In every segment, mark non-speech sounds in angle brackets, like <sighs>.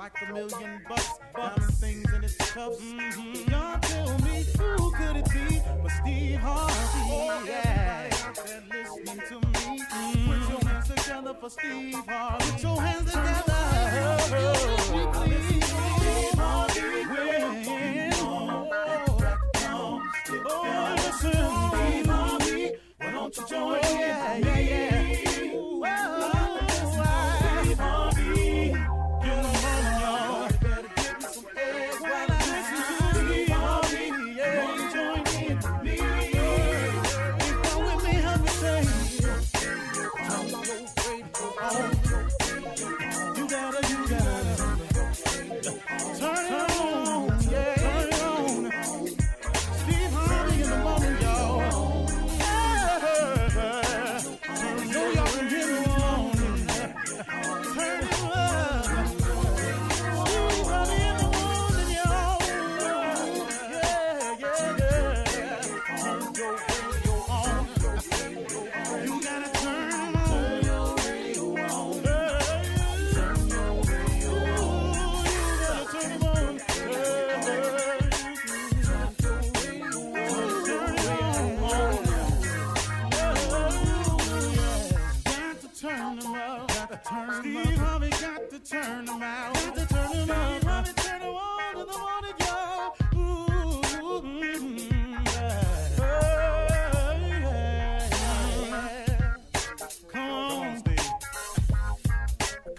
Like a million bucks, diamond things in his cuffs. Mm-hmm. Y'all tell me who could it be but Steve Harvey? Oh, yeah. Everybody out there listening to me, mm-hmm. put your hands together for Steve Harvey. Put your hands together. Oh, Steve Harvey. Oh, listen, Steve Harvey. Why don't you join me? Yeah, yeah, yeah. Ooh,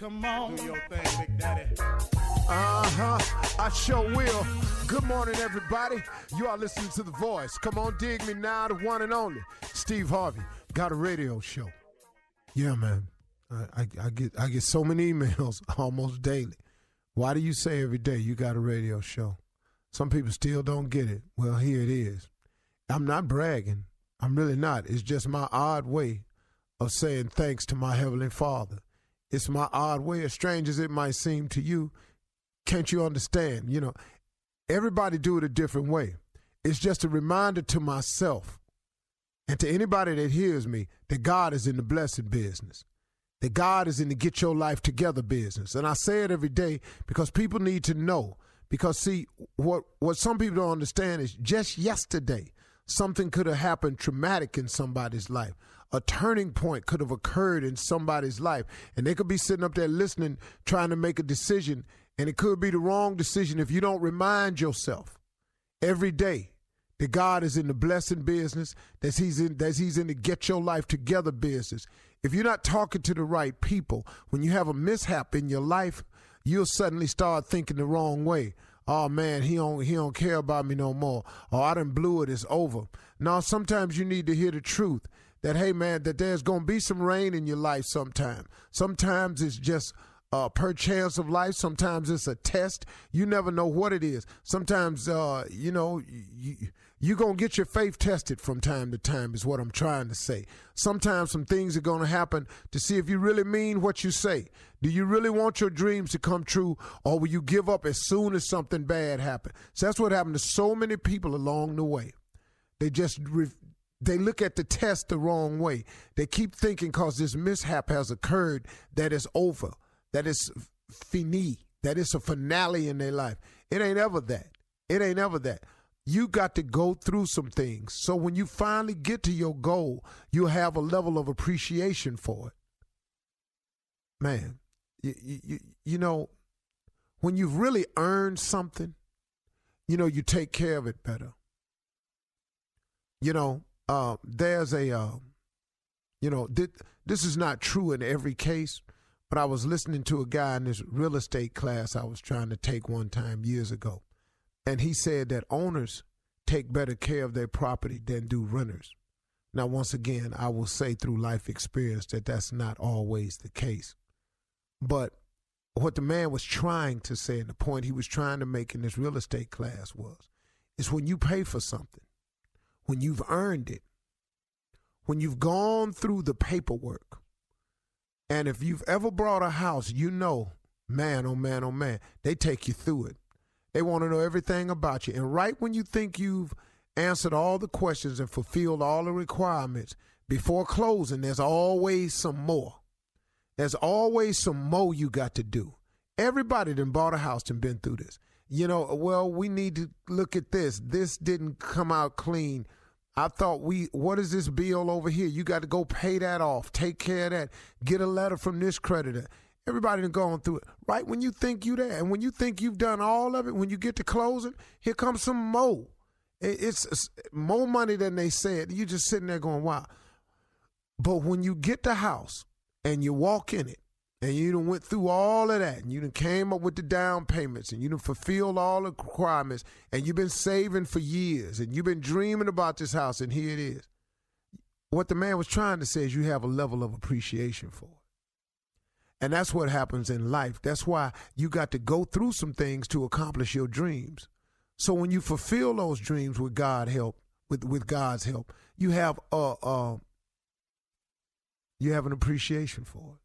Come on. Do your thing, Big Daddy. Uh huh. I sure will. Good morning, everybody. You are listening to The Voice. Come on, dig me now, the one and only Steve Harvey. Got a radio show. Yeah, man. I, I, I get I get so many emails <laughs> almost daily. Why do you say every day you got a radio show? Some people still don't get it. Well, here it is. I'm not bragging. I'm really not. It's just my odd way of saying thanks to my Heavenly Father. It's my odd way, as strange as it might seem to you. Can't you understand? You know, everybody do it a different way. It's just a reminder to myself and to anybody that hears me that God is in the blessing business. That God is in the get your life together business. And I say it every day because people need to know. Because see, what what some people don't understand is just yesterday, something could have happened traumatic in somebody's life a turning point could have occurred in somebody's life. And they could be sitting up there listening, trying to make a decision. And it could be the wrong decision if you don't remind yourself every day that God is in the blessing business, that He's in that He's in the get your life together business. If you're not talking to the right people, when you have a mishap in your life, you'll suddenly start thinking the wrong way. Oh man, he don't he don't care about me no more. Oh, I done blew it, it's over. Now sometimes you need to hear the truth that hey man that there's to be some rain in your life sometime sometimes it's just uh, per chance of life. Sometimes it's a test. You never know what it is. Sometimes, uh, you know, you, you're to get your faith tested from time to time, is what I'm trying to say. Sometimes some things are to happen to see if you really mean what you say. Do you really want your dreams to come true, or will you give up as soon as something bad happens? So that's what happened to so many people along the way. They just re- they look at the test the wrong way. They keep thinking because this mishap has occurred that it's over that it's fini, that it's a finale in their life. It ain't ever that. It ain't ever that. You got to go through some things. So when you finally get to your goal, you'll have a level of appreciation for it. Man, you, you, you know, when you've really earned something, you know, you take care of it better. You know, uh, there's a, uh, you know, th- this is not true in every case, but I was listening to a guy in this real estate class I was trying to take one time years ago. And he said that owners take better care of their property than do renters. Now, once again, I will say through life experience that that's not always the case. But what the man was trying to say, and the point he was trying to make in this real estate class was, is when you pay for something, when you've earned it, when you've gone through the paperwork, and if you've ever bought a house, you know, man, oh man, oh man, they take you through it. They want to know everything about you. And right when you think you've answered all the questions and fulfilled all the requirements, before closing, there's always some more. There's always some more you got to do. Everybody that bought a house and been through this. You know, well, we need to look at this. This didn't come out clean I thought we, what is this bill over here? You got to go pay that off, take care of that, get a letter from this creditor. Everybody done gone through it. Right when you think you there, and when you think you've done all of it, when you get to closing, here comes some more. It's, it's more money than they said. You just sitting there going, wow. But when you get the house and you walk in it, and you done went through all of that, and you done came up with the down payments, and you done fulfilled all the requirements, and you've been saving for years, and you've been dreaming about this house, and here it is. What the man was trying to say is you have a level of appreciation for it. And that's what happens in life. That's why you got to go through some things to accomplish your dreams. So when you fulfill those dreams with God help, with with God's help, you have a uh, you have an appreciation for it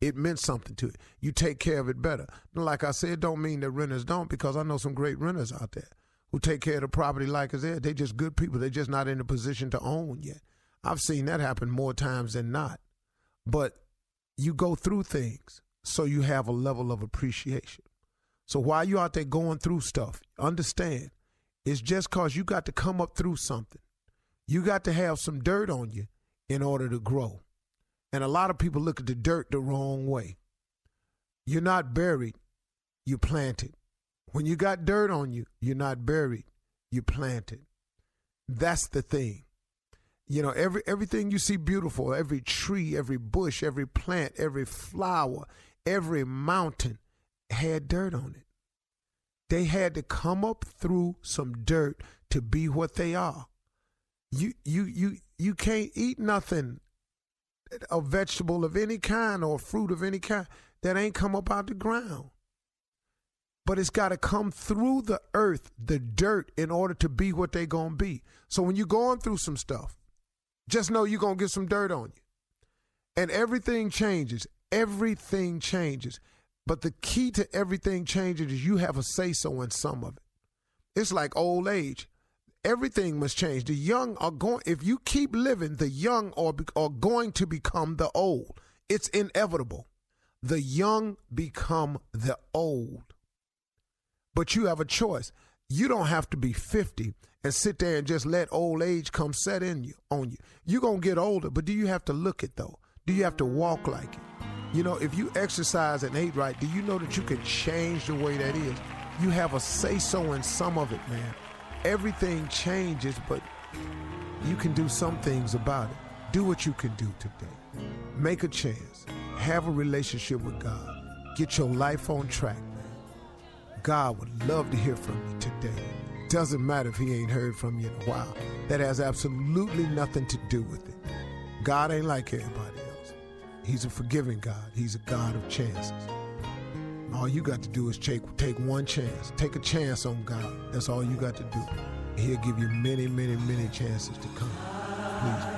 it meant something to it. You take care of it better. Like I said, don't mean that renters don't, because I know some great renters out there who take care of the property like us there. They just good people. They're just not in a position to own yet. I've seen that happen more times than not. But you go through things so you have a level of appreciation. So while you're out there going through stuff, understand it's just cause you got to come up through something. You got to have some dirt on you in order to grow. And a lot of people look at the dirt the wrong way. You're not buried, you planted. When you got dirt on you, you're not buried, you planted. That's the thing. You know, every everything you see beautiful, every tree, every bush, every plant, every flower, every mountain had dirt on it. They had to come up through some dirt to be what they are. You you you you can't eat nothing a vegetable of any kind or fruit of any kind that ain't come up out the ground. But it's got to come through the earth, the dirt, in order to be what they going to be. So when you're going through some stuff, just know you're going to get some dirt on you. And everything changes. Everything changes. But the key to everything changing is you have a say so in some of it. It's like old age everything must change. The young are going, if you keep living, the young are, are going to become the old. It's inevitable. The young become the old. But you have a choice. You don't have to be 50 and sit there and just let old age come set in you on you. You're going to get older, but do you have to look it though? Do you have to walk like it? You know, if you exercise and eat right, do you know that you can change the way that is? You have a say so in some of it, man everything changes, but you can do some things about it. Do what you can do today. Make a chance. Have a relationship with God. Get your life on track, man. God would love to hear from you today. Doesn't matter if he ain't heard from you in a while. That has absolutely nothing to do with it. God ain't like everybody else. He's a forgiving God. He's a God of chances. All you got to do is take, take one chance. Take a chance on God. That's all you got to do. He'll give you many, many, many chances to come. Please.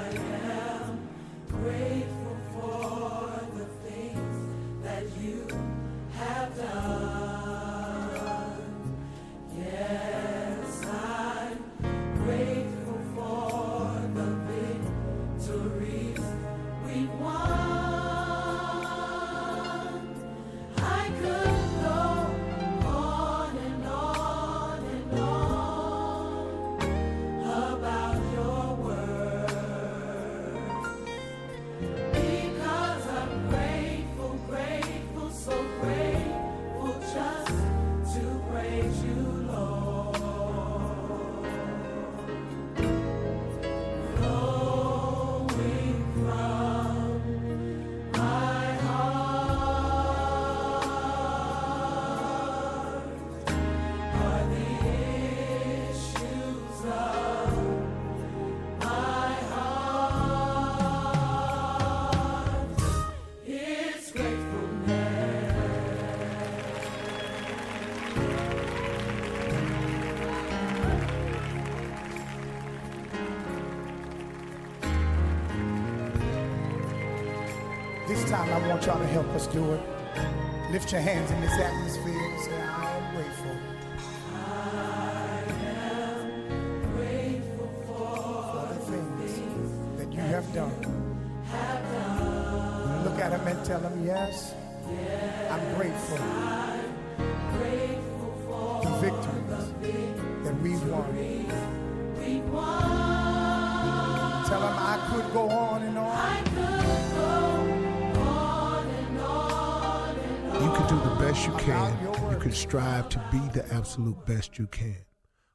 Absolute best you can.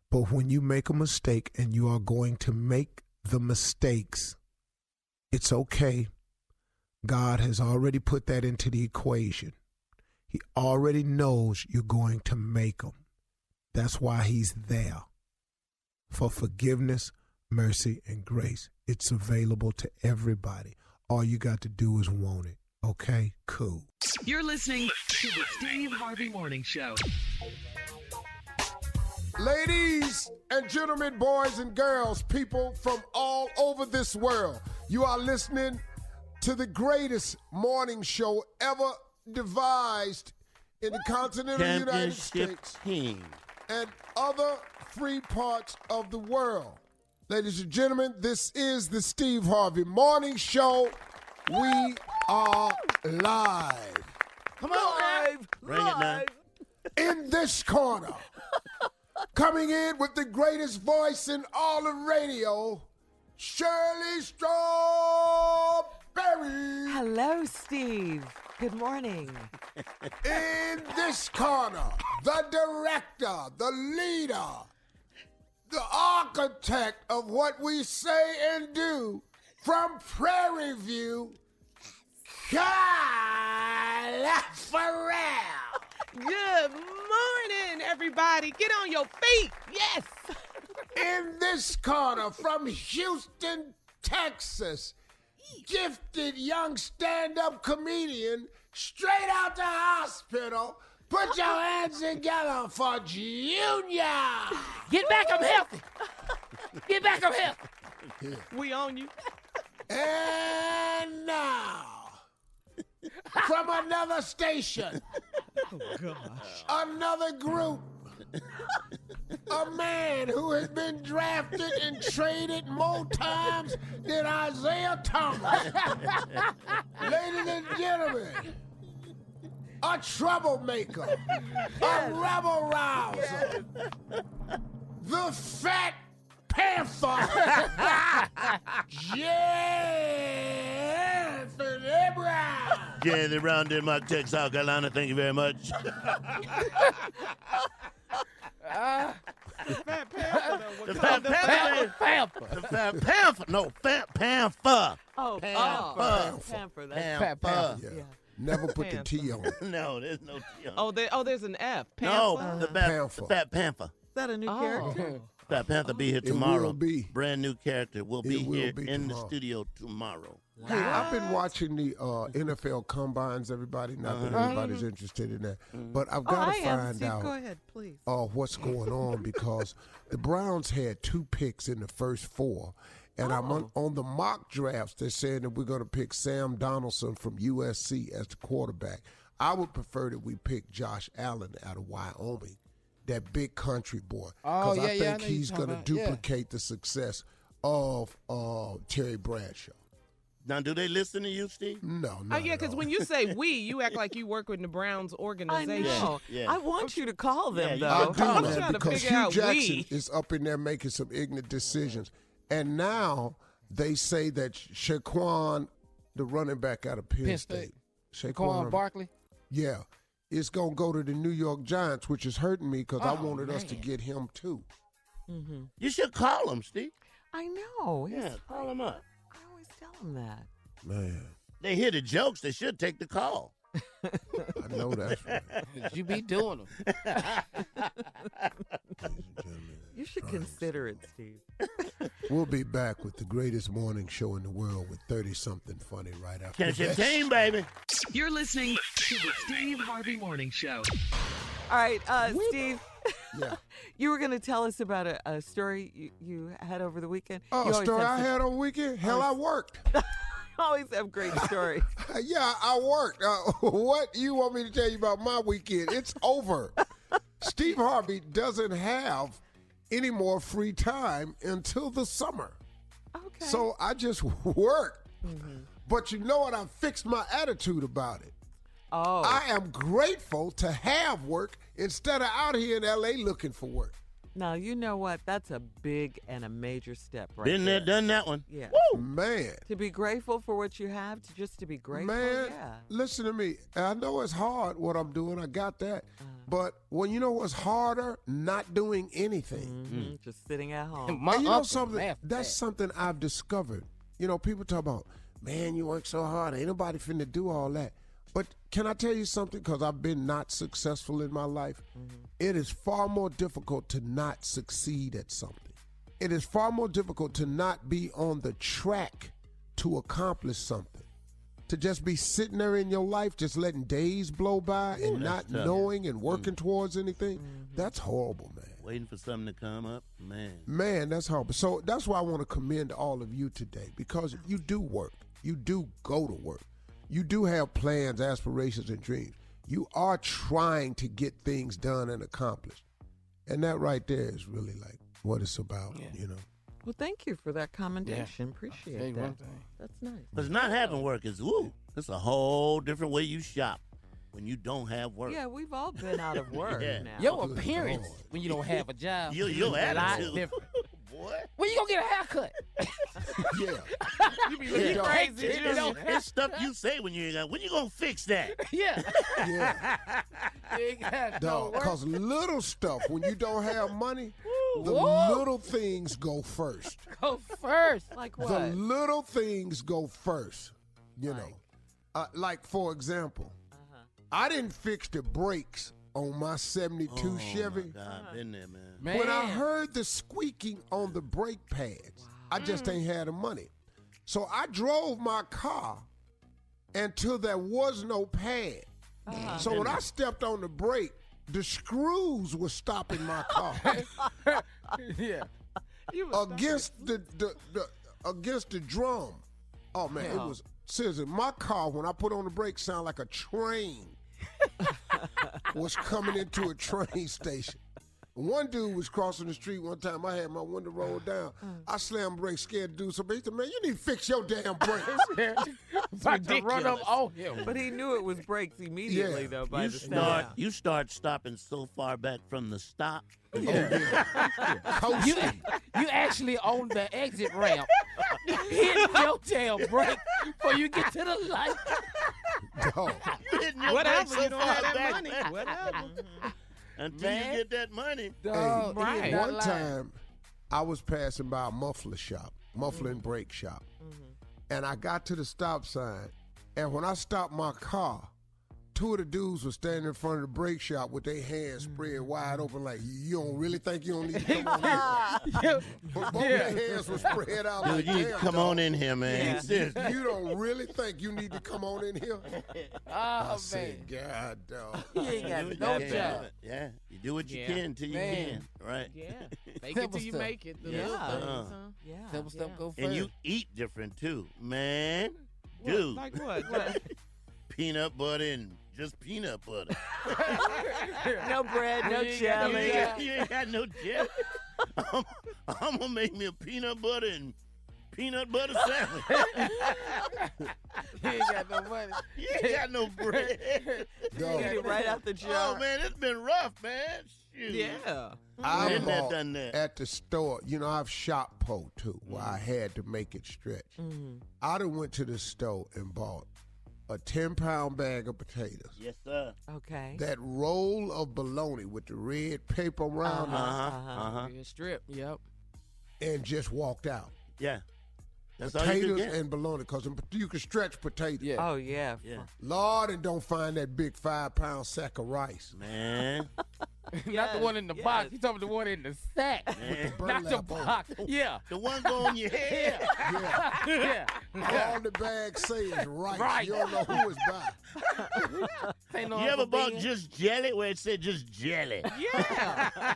But when you make a mistake and you are going to make the mistakes, it's okay. God has already put that into the equation. He already knows you're going to make them. That's why He's there for forgiveness, mercy, and grace. It's available to everybody. All you got to do is want it. Okay? Cool. You're listening to the Steve Harvey Morning Show. Ladies and gentlemen, boys and girls, people from all over this world, you are listening to the greatest morning show ever devised in the continental United States team. and other free parts of the world. Ladies and gentlemen, this is the Steve Harvey Morning Show. We are live. Come on, live. Bring it now. in this corner. <laughs> Coming in with the greatest voice in all of radio, Shirley Strawberry. Hello, Steve. Good morning. <laughs> In this corner, the director, the leader, the architect of what we say and do from Prairie View, Carla Ferrell. Good morning, everybody. Get on your feet. Yes. in this corner from Houston, Texas. Gifted young stand up comedian, straight out the hospital. Put your hands together for Junior. Get back, I'm healthy. Get back, I'm healthy. <laughs> We own you. And now, from another station, oh, another group, a man who has been drafted and traded more times than Isaiah Thomas. <laughs> Ladies and gentlemen, a troublemaker, a rebel rouser, the Fat Panther, Anthony Brown. Jenny Brown, Denmark, Tech, South Carolina. Thank you very much. <laughs> Fat Panther. The Fat Panther. Pamper. The Fat Panther. No, Fat Panther. Oh, Pamper. oh, Pamper. That's Panther. yeah. Never put the T on it. No, there's no T on oh, it. Oh, there, oh, there's an F. No, Panther? the, Fat, Panther. the Fat Panther. Is that a new Oh. character? Fat Panther be here will tomorrow. be. Brand new character will be will here be in the studio tomorrow. Hey, I've been watching the uh, NFL combines. Everybody, not that Uh-huh. everybody's interested in that, but I've Oh, got I to am. find Steve, out go ahead, please. uh, what's going on <laughs> because the Browns had two picks in the first four. And I'm on, Oh. on the mock drafts. They're saying that we're going to pick Sam Donaldson from USC as the quarterback. I would prefer that we pick Josh Allen out of Wyoming, that big country boy, Oh, because yeah, I yeah, I think know you're he's going to about, yeah. duplicate the success of uh, Terry Bradshaw. Now, do they listen to you, Steve? No, Oh no. yeah, because when you say <laughs> we, you act like you work with the Browns organization. I organization. know. Yeah. I want you to call them, Yeah, though. I do, I'm man, trying to because figure Hue out Jackson we. is up in there making some ignorant decisions. And now they say that Shaquan, the running back out of Penn, Penn State, State. Quan Barkley. yeah, is going to go to the New York Giants, which is hurting me because I Oh, wanted us to get him too. hmm You should call him, Steve. I know. Yeah, call him up. I always tell him that. Man, They hear the jokes. They should take the call. I know that's right. <laughs> you be doing them. ladies and gentlemen. You should consider it, Steve. We'll be back with the greatest morning show in the world with 30 something funny right after Catch your team, baby. You're listening to the Steve Harvey Morning Show. All right, uh, Steve. Yeah. <laughs> You were going to tell us about a, a story you, you had over the weekend. Oh, a story I some- had on weekend? Hell, I worked. <laughs> always have great stories. <laughs> yeah, I worked. Uh, what you want me to tell you about my weekend? It's over. Steve Harvey doesn't have any more free time until the summer. Okay. So I just work. Mm-hmm. But you know what? I fixed my attitude about it. oh, I am grateful to have work instead of out here in LA looking for work. now you know what? That's a big and a major step, right Been there, there. done that one. Yeah. Man. To be grateful for what you have, to just to be grateful. Man, yeah. listen to me. I know it's hard what I'm doing. I got that. Uh. But when you know what's harder, not doing anything. Mhm, Just sitting at home. My And you know something? That's that. something I've discovered. You know, people talk about, man, you work so hard. Ain't nobody finna do all that. But can I tell you something? Because I've been not successful in my life. Mm-hmm. It is far more difficult to not succeed at something. It is far more difficult to not be on the track to accomplish something. To just be sitting there in your life, just letting days blow by and not tough. knowing and mm. working towards anything. Mm-hmm. That's horrible, man. Waiting for something to come up, man. Man, that's horrible. So that's why I want to commend all of you today because you do work. You do go to work. You do have plans, aspirations, and dreams. You are trying to get things done and accomplished. And that right there is really like what it's about, you know. Well, thank you for that commendation. Appreciate Tell that. one thing. That's nice. Because not having work is, woo, it's a whole different way you shop when you don't have work. Yeah, we've all been out of <laughs> work Yeah. now. Your appearance when you don't have a job. <laughs> Your- your is a lot different. Boy. When you gonna get a haircut? <laughs> Yeah. You be looking Yeah. crazy. It- Junior. it's, it's stuff you say when you ain't. When you gonna fix that? yeah. Yeah. <laughs> You no Dog, because little stuff, when you don't have money, <laughs> the Whoa. little things go first. Go first. Like what? The little things go first. You know, uh, like for example, Uh-huh. I didn't fix the brakes on my '72 Oh, Chevy. My God, been there, man. Man. When I heard the squeaking on the brake pads, I just ain't had the money. So I drove my car until there was no pad. Uh-huh. So when I stepped on the brake, the screws were stopping my car <laughs> yeah. Against the, the, the against the drum. Oh man, it was seriously. My car when I put on the brakes sound like a train <laughs> was coming into a train station. One dude was crossing the street one time. I had my window rolled down. <sighs> Mm. I slammed brakes, scared to do something. He said, "Man, you need to fix your damn <laughs> brakes." <laughs> About to run up on him. But he knew it was brakes immediately, Yeah. though, by You the start, sound. you start stopping so far back from the stop. Oh, <laughs> you, Coasting. you actually on the exit ramp, hitting your tail brake before you get to the light. Dog. Hitting your Whatever, so you don't have that back money. Whatever. Until Man. you get that money. Dog, Hey, he is not one time, I was passing by a muffler shop, muffler and mm-hmm. brake shop, and I got to the stop sign, and when I stopped my car two of the dudes were standing in front of the brake shop with their hands spread wide open, like you don't really think you don't need to come <laughs> on here. But both their hands were spread out Dude, like you need to damn, come dog. on in here, man. Seriously. You don't really think you need to come on in here? <laughs> Oh, I man. said, God, dog. He <laughs> ain't got Do no you job. Yeah, you do what you Yeah. can till you Man. can, right? Yeah. make it Simple till you stuff. make it. The Yeah. little things, Uh. huh? Yeah. Simple stuff Yeah. go first. And you eat different too, man. What? Dude, Like what? What? peanut butter and just peanut butter. <laughs> No bread, no You ain't got you, jelly. ain't got, you ain't got no jelly. I'm, I'm gonna make me a peanut butter and peanut butter sandwich. <laughs> you ain't got no money. you ain't got no bread. Dog. Eat it right out the jar. Oh jar. man, it's been rough, man. Shoot. yeah. I Been bought done that. at the store. You know, I've shop po too, where I mm. had to make it stretch. Mm. I done went to the store and bought a ten pound bag of potatoes, Yes, sir. Okay. that roll of bologna with the red paper around Uh it, huh. Uh-huh. Uh huh. Good strip. Yep. and just walked out. Yeah. That's all potatoes and bologna, because you can stretch potatoes. Yeah. Oh yeah. Yeah. Lord, and don't find that big five pound sack of rice. Man. <laughs> <laughs> Not the one in the yes. box. You talking about the one in the sack. Man. <laughs> Not the burlap on box. Yeah. The one go on your head. <laughs> Yeah. Yeah. All the bag say is right. Rice. You don't know who it's by. Ain't no You ever bought just jelly where it said just jelly? Yeah.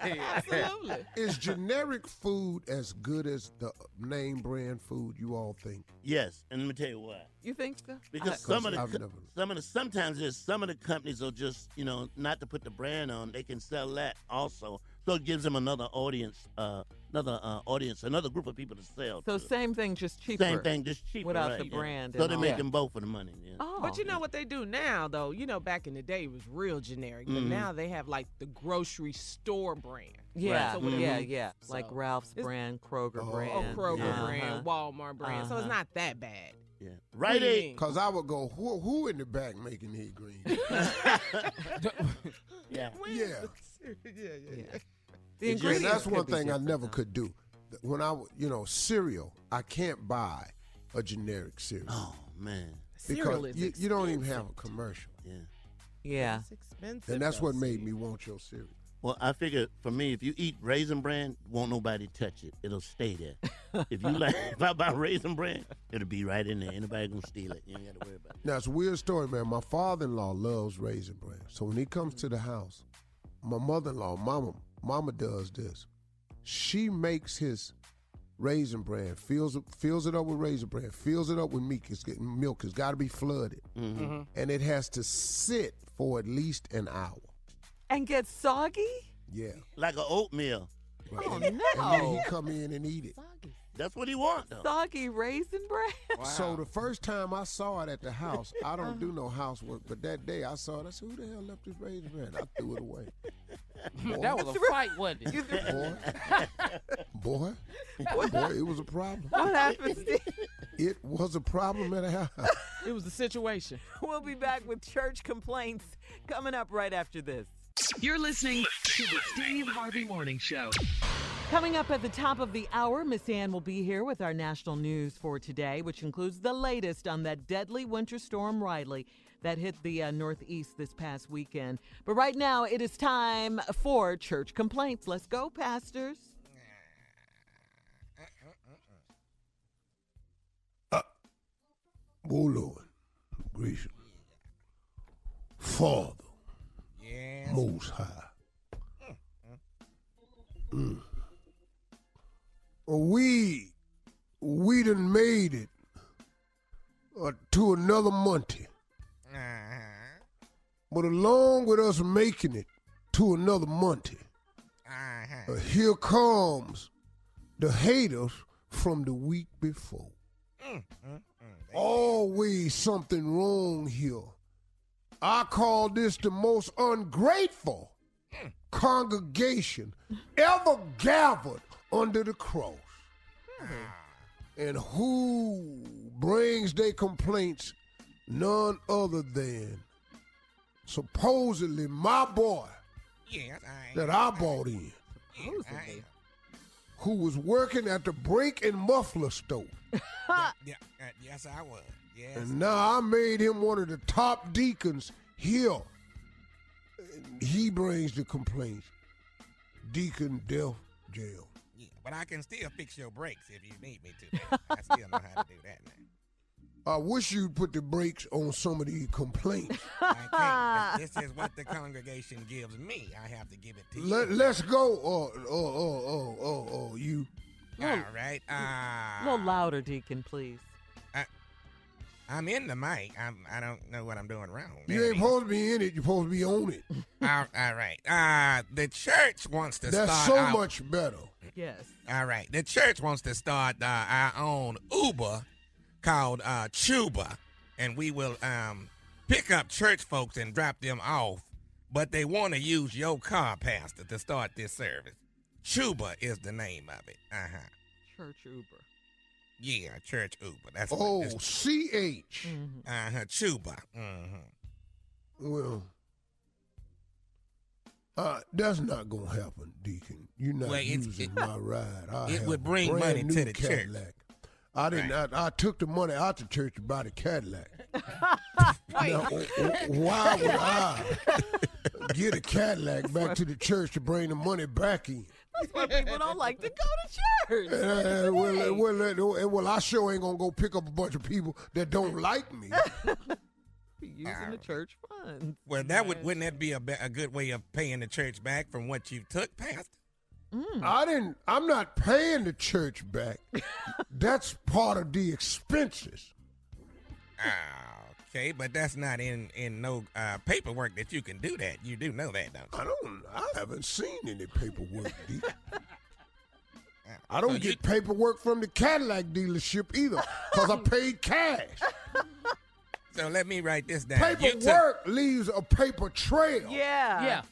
Absolutely. Is generic food as good as the name brand food you all think? Yes, and let me tell you why. You think so? Because I- some of the I've never- some of the sometimes there's some of the companies will just you know not to put the brand on they can sell that also so it gives them another audience uh another uh, audience another group of people to sell so to. same thing, just cheaper. same thing just cheaper Without right, the yeah. brand so they're all. making both for the money yeah. Oh. But you know what they do now, though? You know, back in the day, it was real generic. But Mhm. now they have like the grocery store brand. Yeah, So whatever yeah, you- yeah. Like Ralph's brand, Kroger Oh, Oh. Kroger Yeah. brand, Walmart brand. So it's Uh-huh. not that bad. Yeah What Rite Aid. Because I would go, who, who in the back making these greens? <laughs> yeah yeah. yeah, yeah, Yeah. It's The And ingredients that's one thing I never though. could do. When I, w- you know, cereal, I can't buy a generic cereal. oh man Cereal because is you, you don't even have a commercial. yeah Yeah. It's expensive. And that's what made me want your cereal. Well I figure for me if you eat raisin bran won't nobody touch it it'll stay there if you like <laughs> if I buy raisin bran it'll be right in there Anybody gonna steal it you ain't got to worry about it Now, it's a weird story, man. My father-in-law loves raisin bran. So when he comes to the house, my mother-in-law, mama, mama does this. She makes his raisin bran, fills it, fills it up with raisin bran, fills it up with milk. It's getting milk. It's got to be flooded, Mm-hmm. and it has to sit for at least an hour. And get soggy? Yeah. like an oatmeal Right. Oh, and, and then no. he come in and eat it. Soggy. that's what he wants. though Soggy raisin bread? Wow. <laughs> So the first time I saw it at the house, I don't do uh-huh. no housework, but that day I saw it. I said, "Who the hell left this raisin bread?" I threw it away. Boy, <laughs> That was a fight, wasn't it? boy, <laughs> boy, boy, it was a problem. What happens? Steve? It was a problem at the house. It was the situation. we'll be back with church complaints coming up right after this. You're listening to the Steve Harvey Morning Show. Coming up at the top of the hour, Miss Ann will be here with our national news for today, which includes the latest on that deadly winter storm Riley that hit the uh, Northeast this past weekend. But right now, it is time for church complaints. Let's go, pastors. Oh Lord, gracious, Father, Most High. Mm. We, we done made it uh, to another Monday. But along with us making it to another Monday, uh, here comes the haters from the week before. Always something wrong here. I call this the most ungrateful congregation ever gathered under the cross. And who brings their complaints? None other than supposedly my boy Yes, I that I bought in, I who was working at the brake and muffler store. yeah, yeah, uh, yes, I was. Yes. And now I made him one of the top deacons here. And he brings the complaints. Deacon Death Jail. Yeah, but I can still fix your brakes if you need me to. I still know how to do that now. I wish you'd put the brakes on some of these complaints. <laughs> I can't. This this is what the congregation gives me. I have to give it to Let, you. let's go. Oh, oh, oh, oh, oh, oh, you. All right. Uh, A little louder, Deacon, please. I'm in the mic. I'm, I don't know what I'm doing wrong. You There ain't supposed to be in it. You're supposed to be on it. <laughs> all, all right. Uh, the church wants to start. That's start. so out- much better. Yes. All right. The church wants to start uh, our own Uber called uh, Chuba, and we will um, pick up church folks and drop them off. But they want to use your car, Pastor, to start this service. Chuba is the name of it. Uh huh. Church Uber. Yeah, church Uber. That's Oh, what C H. Uh huh. Chuba. Mm-hmm. Well, uh, that's not gonna happen, Deacon. You're not Well, using it- my ride. I it would bring money to the church. Cadillac. I didn't. I, I took the money out the church to buy the Cadillac. <laughs> now, w- w- why would I <laughs> get a Cadillac back to the church to bring the money back in? That's why people don't like to go to church. <laughs> Uh, well, uh, well, uh, well, I sure ain't gonna go pick up a bunch of people that don't like me. <laughs> Using the church funds. Well, that would wouldn't that be a, a good way of paying the church back from what you took, Pastor? I didn't. I'm not paying the church back. <laughs> That's part of the expenses. Okay, but that's not in in no uh, paperwork that you can do that. You do know that, don't you? I don't. I haven't seen any paperwork. D. <laughs> I don't So you- get paperwork from the Cadillac dealership either, cause I <laughs> paid cash. So let me write this down. You took- Paperwork leaves a paper trail. Yeah. Yeah.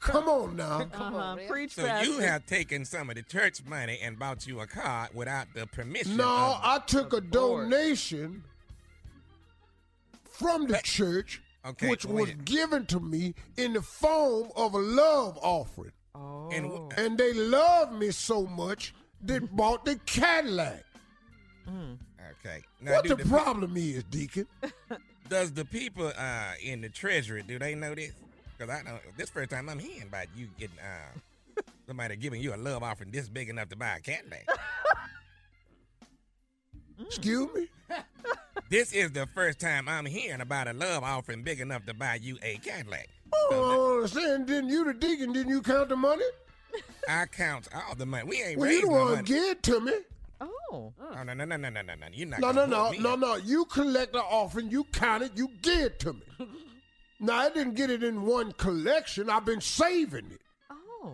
Come on now. Uh-huh. Preach so Pastor. you have taken some of the church money and bought you a car without the permission. No, of, I took a board. donation from the church, Okay, which was a- given to me in the form of a love offering. Oh. and w- And they loved me so much they bought the Cadillac. okay. Now, What the the, problem is, Deacon? <laughs> does the people uh, in the treasury do they know this? Because I know this first time I'm hearing about you getting uh, somebody giving you a love offering this big enough to buy a Cadillac. <laughs> Excuse me? <laughs> this is the first time I'm hearing about a love offering big enough to buy you a Cadillac. Oh, I don't understand. Didn't you, the deacon, didn't you count the money? I count all the money. We ain't Well, you raising the no one money. give it to me. Oh. Oh, no, no, no, no, no, no, no. You're not No, no, gonna no, no, no. You collect the offering, you count it, you give it to me. <laughs> now, I didn't get it in one collection. I've been saving it. Oh.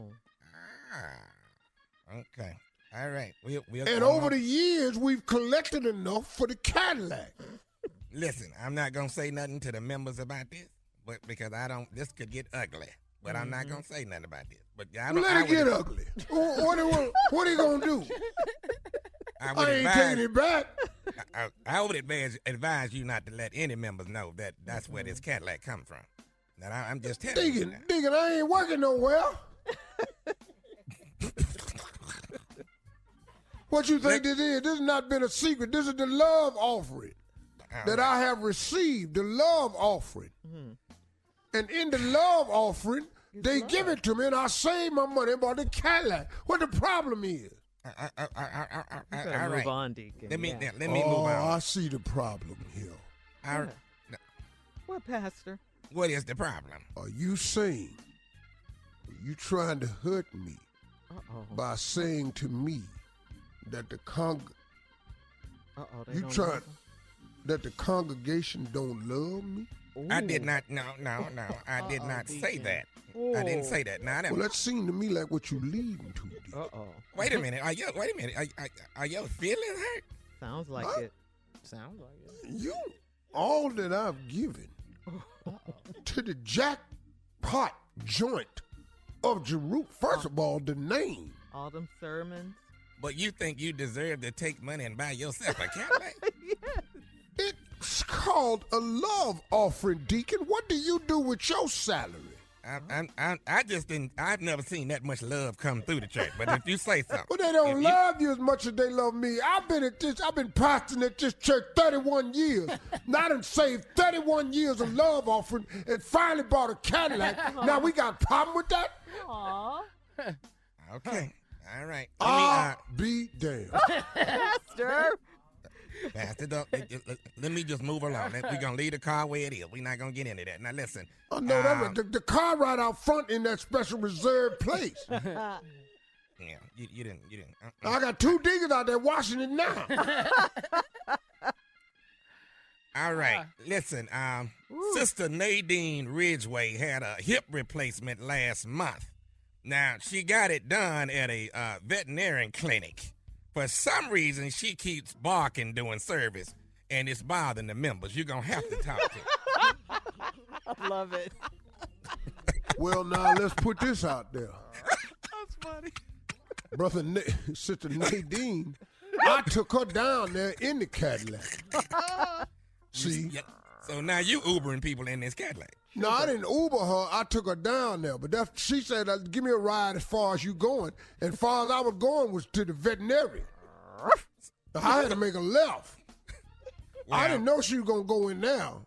Ah, okay. All right. We'll, we'll And go over on. the years, we've collected enough for the Cadillac. Listen, I'm not gonna say nothing to the members about this, but because I don't, this could get ugly. But I'm not mm-hmm. gonna say nothing about this. But I don't. Let I it get ugly. What, what, what, what are you going to do? <laughs> I, would I ain't advise, taking it back. <laughs> I, I would advise, advise you not to let any members know that that's where this mm-hmm. Cadillac come from. Now I, I'm just telling you. Deacon, now. I ain't working nowhere. <laughs> what you think this is? This has not been a secret. This is the love offering All that right. I have received, the love offering. Mm-hmm. And in the love offering, they give it to me, and I save my money and bought the Cadillac. What the problem is? I, I, I, I, I, I, You better all move right. on, Deacon. Let me Yeah. now, let me oh, move I see the problem here. All- What, Pastor? what is the problem? Are you saying, are you trying to hurt me Uh-oh. by saying to me that the con They you don't trying that the congregation don't love me? him? I did not. No, no, <laughs> no. I did Uh-oh, not say Deacon. that. I didn't say that. Now, I didn't- Well, that seemed to me like what you leading to. Uh-oh. wait a <laughs> minute. Are you? Wait a minute. Are, are, are your feelings hurt? Sounds like Huh? it. Sounds like it. You, all that I've given <laughs> to the jackpot joint of Jeru. First uh-huh. of all, the name. All them sermons. But you think you deserve to take money and buy yourself a Cadillac? <laughs> It's called a love offering, Deacon. What do you do with your salary? I, I, I, I just didn't. I've never seen that much love come through the church. But if you say <laughs> something, Well, they don't love you as much as they love me. I've been at this, I've been pastoring at this church 31 years. <laughs> Not I done saved 31 years of love offering and finally bought a Cadillac. now we got a problem with that? Aww. okay, all right. Let me, uh, I'll be damned. <laughs> Pastor. Pastor, don't, let, let- let me just move along. We're gonna leave the car where it is. We're not gonna get into that. Now listen. Oh, no, that was um, the, the car right out front in that special reserved place. <laughs> Yeah, you, you didn't. You didn't. uh-uh. I got two diggers out there washing it now. <laughs> All right. Listen, um, Sister Nadine Ridgeway had a hip replacement last month. Now, she got it done at a uh, veterinarian clinic. For some reason, she keeps barking doing service, and it's bothering the members. You're going to have to talk to her. <laughs> I love it. well, now let's put this out there. That's funny. Brother, Na- Sister Nadine, I took her down there in the Cadillac. <laughs> See? Yeah. So now you Ubering people in this Cadillac. No, I didn't Uber her. I took her down there. But that, she said, uh, give me a ride as far as you going. And far as I was going was to the veterinarian. <laughs> I had to make a left. I didn't know she was going to go in now.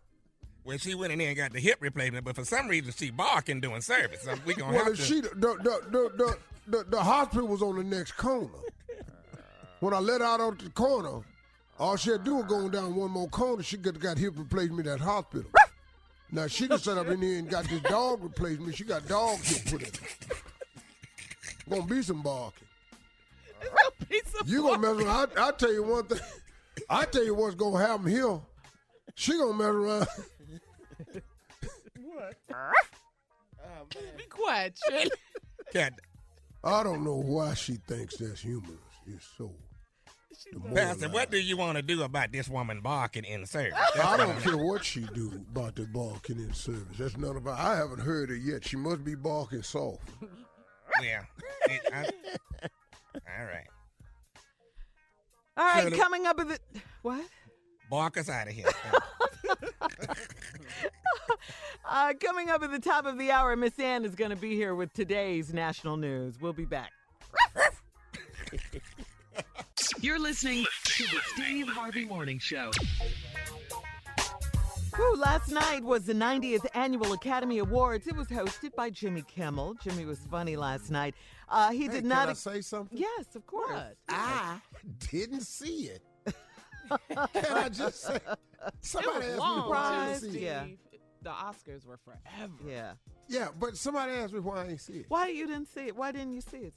Well, she went in there and got the hip replacement, but for some reason she barking doing service. So we gonna Well, have to. she, the, the, the, the, the, the hospital was on the next corner. When I let out on the corner, all she had to do was go down one more corner. She got, got hip replacement at hospital. Now she done set up in here and got this dog replacement. She got dog hip put in. Gonna be some barking. You gonna mess around? I, I tell you one thing. I tell you what's gonna happen here. She gonna mess around. What? <laughs> Oh, be quiet, Shirley. Cat, I don't know why she thinks that's humorous. It's so. Pastor, what do you want to do about this woman barking in service? That's I don't care what she do about the barking in service. That's none of our. I haven't heard her yet. She must be barking soft. Yeah. It- I- all right. All right, Shirley. coming up with the what? Bark us out of here. <laughs> <laughs> Uh, coming up at the top of the hour, Miss Ann is going to be here with today's national news. We'll be back. <laughs> You're listening to the Steve Harvey Morning Show. Whew, last night was the 90th Annual Academy Awards. It was hosted by Jimmy Kimmel. Jimmy was funny last night. Uh, he Hey, did can not. I say something? Yes, of course. I didn't see it. <laughs> Can I just say? Somebody it was asked me long, why I too, ain't see Steve. The Oscars were forever. Yeah. Yeah, but somebody asked me why I ain't see it. Why you didn't see it? Why didn't you see it?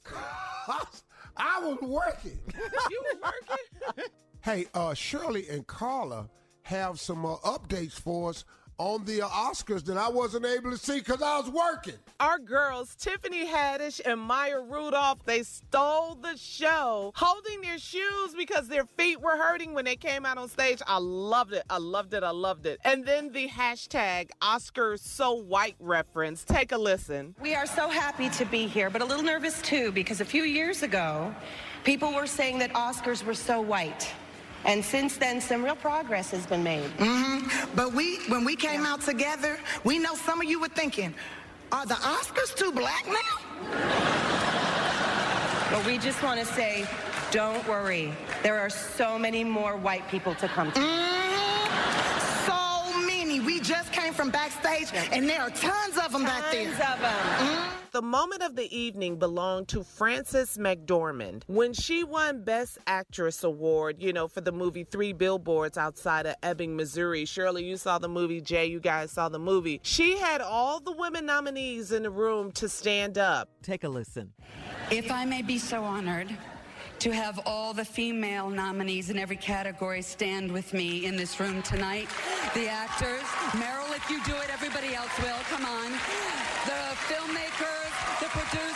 I was working. <laughs> you were working? Hey, uh, Shirley and Carla have some uh, updates for us on the uh, Oscars that I wasn't able to see because I was working. Our girls, Tiffany Haddish and Maya Rudolph, they stole the show holding their shoes because their feet were hurting when they came out on stage. I loved it. I loved it. I loved it. And then the hashtag Oscars So White reference. Take a listen. We are so happy to be here, but a little nervous too, because a few years ago, people were saying that Oscars were so white. And since then, some real progress has been made. Mm-hmm. But we, when we came out together, we know some of you were thinking, are the Oscars too black now? But we just want to say, don't worry. There are so many more white people to come to. We just came from backstage, and there are tons of them back there. Tons of them. Mm-hmm. The moment of the evening belonged to Frances McDormand. When she won Best Actress Award, you know, for the movie Three Billboards Outside of Ebbing, Missouri. Shirley, you saw the movie. Jay, you guys saw the movie. She had all the women nominees in the room to stand up. Take a listen. If I may be so honored to have all the female nominees in every category stand with me in this room tonight. The actors, Meryl, if you do it, everybody else will. Come on. The filmmakers, the producers,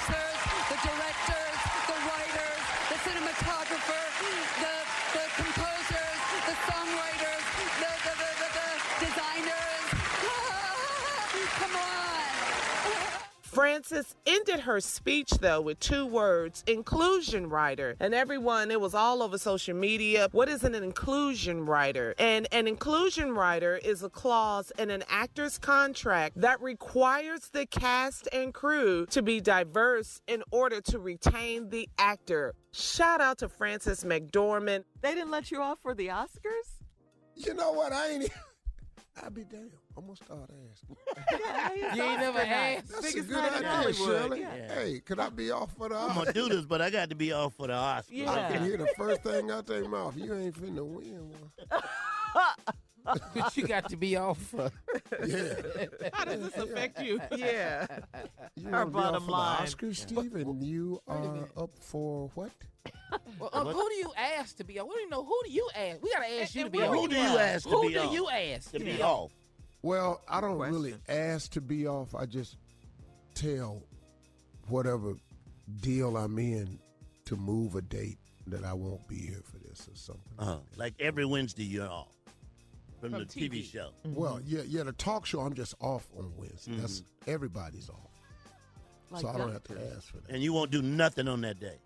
the designers. Come on. Frances ended her speech, though, with two words inclusion rider. And everyone, it was all over social media. What is an inclusion rider? And an inclusion rider is a clause in an actor's contract that requires the cast and crew to be diverse in order to retain the actor. Shout out to Frances McDormand. They didn't let you off for the Oscars? You know what? I ain't. <laughs> I'll be damned. I'm gonna start asking. <laughs> You ain't never asked. That's a good idea, Hollywood. Shirley. Yeah. Hey, could I be off for the I'm gonna do this, but I got to be off for the Oscars. I can hear the first thing out their mouth. You ain't finna win one. <laughs> But you got to be off for. Yeah. How does this affect you? Yeah. You Our wanna be bottom off for line. The Oscars, Steve, and you are up for what? Well, uh, who do you ask to be off? We don't even know who do you ask. We gotta ask you to be who off. Who do you ask to Who do you ask To be be off. Well, I don't really ask to be off. I just tell whatever deal I'm in to move a date that I won't be here for this or something. Uh-huh. Like every Wednesday, you're off from, From the TV, TV. show. Mm-hmm. Well, yeah, yeah. The talk show, I'm just off on Wednesday. That's mm-hmm. everybody's off, Like so I don't have to ask for that. And you won't do nothing on that day.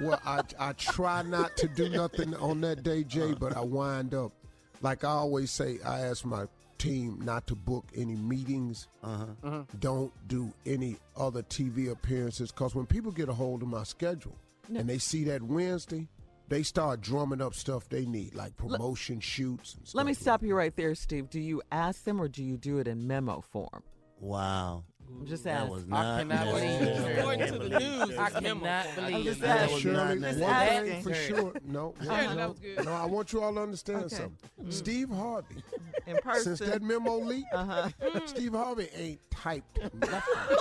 Well, I I try not to do nothing on that day, Jay, uh-huh. but I wind up like I always say. I ask my team not to book any meetings. Uh-huh. Don't do any other TV appearances because when people get a hold of my schedule and they see that Wednesday, they start drumming up stuff they need, like promotion shoots. And stuff Let me like stop you right there, Steve. Do you ask them or do you do it in memo form? Wow. I'm just That asking. was I cannot believe necessary. it. According to the news, I it's memo. cannot I'm believe just. That asking. was Shirley, not one thing for sure. No, <laughs> Shirley, no, that no. I want you all to understand Okay. something. Steve Harvey, <laughs> In person. since that memo leaked, uh-huh. <laughs> Steve Harvey ain't typed nothing.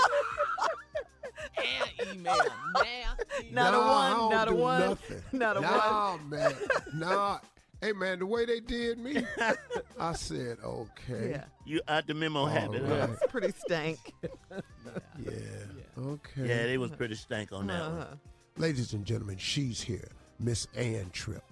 And email. Nasty. Not a Nah, I one, don't a one, Nothing. not a one. nah, man. Nah. Hey, man, the way they did me, <laughs> I said, okay. Yeah. You out the memo habit, huh? right. It's pretty stank. <laughs> Yeah. Okay. Yeah, they was pretty stank on that Uh-huh. one. Ladies and gentlemen, she's here, Miss Ann Tripp.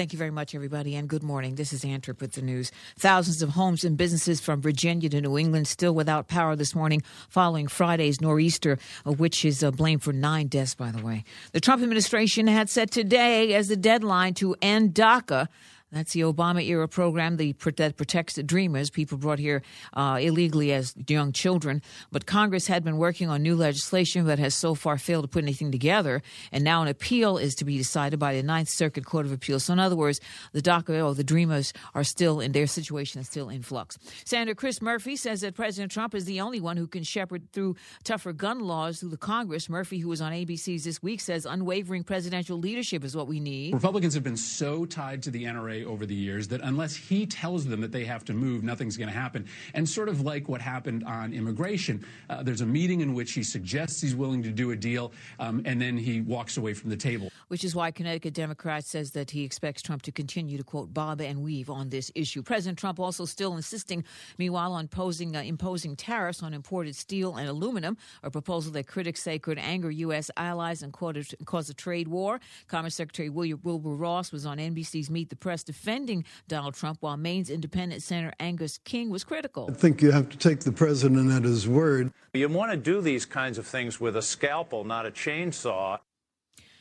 Thank you very much, everybody, and good morning. This is Ann with the news. Thousands of homes and businesses from Virginia to New England still without power this morning following Friday's nor'easter, uh, which is uh, blamed for nine deaths, by the way. The Trump administration had set today as the deadline to end DACA. That's the Obama era program the, that protects the dreamers, people brought here uh, illegally as young children. But Congress had been working on new legislation but has so far failed to put anything together. And now an appeal is to be decided by the Ninth Circuit Court of Appeals. So, in other words, the DACA, or the dreamers, are still in their situation is still in flux. Senator Chris Murphy says that President Trump is the only one who can shepherd through tougher gun laws through the Congress. Murphy, who was on ABC's this week, says unwavering presidential leadership is what we need. Republicans have been so tied to the NRA over the years that unless he tells them that they have to move, nothing's going to happen. And sort of like what happened on immigration, uh, there's a meeting in which he suggests he's willing to do a deal, um, and then he walks away from the table. which is why Connecticut Democrat says that he expects Trump to continue to quote bob and weave on this issue. President Trump also still insisting, meanwhile, on posing, uh, imposing tariffs on imported steel and aluminum, a proposal that critics say could anger U.S. allies and cause a trade war. Commerce Secretary William Wilbur Ross was on NBC's Meet the Press defending Donald Trump, while Maine's independent Senator Angus King was critical. I think you have to take the president at his word. You want to do these kinds of things with a scalpel, not a chainsaw.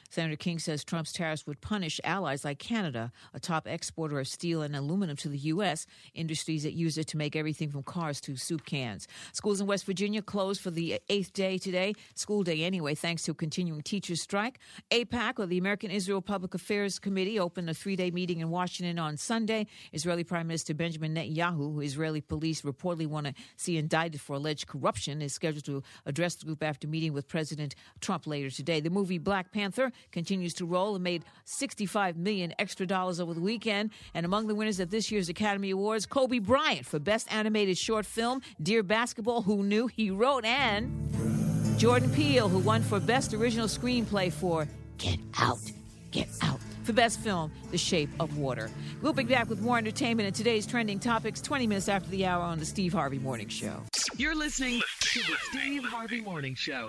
Senator King says Trump's tariffs would punish allies like Canada, a top exporter of steel and aluminum to the U.S., industries that use it to make everything from cars to soup cans. Schools in West Virginia closed for the eighth day today, school day anyway, thanks to a continuing teachers' strike. AIPAC, or the American Israel Public Affairs Committee, opened a three day meeting in Washington on Sunday. Israeli Prime Minister Benjamin Netanyahu, who Israeli police reportedly want to see indicted for alleged corruption, is scheduled to address the group after meeting with President Trump later today. The movie Black Panther continues to roll and made 65 million extra dollars over the weekend. And among the winners of this year's Academy Awards, Kobe Bryant for Best Animated Short Film, Dear Basketball, Who Knew He Wrote, and Jordan Peele, who won for Best Original Screenplay for Get Out, Get Out. For Best Film, The Shape of Water. We'll be back with more entertainment and today's trending topics 20 minutes after the hour on the Steve Harvey Morning Show. You're listening to the Steve Harvey Morning Show.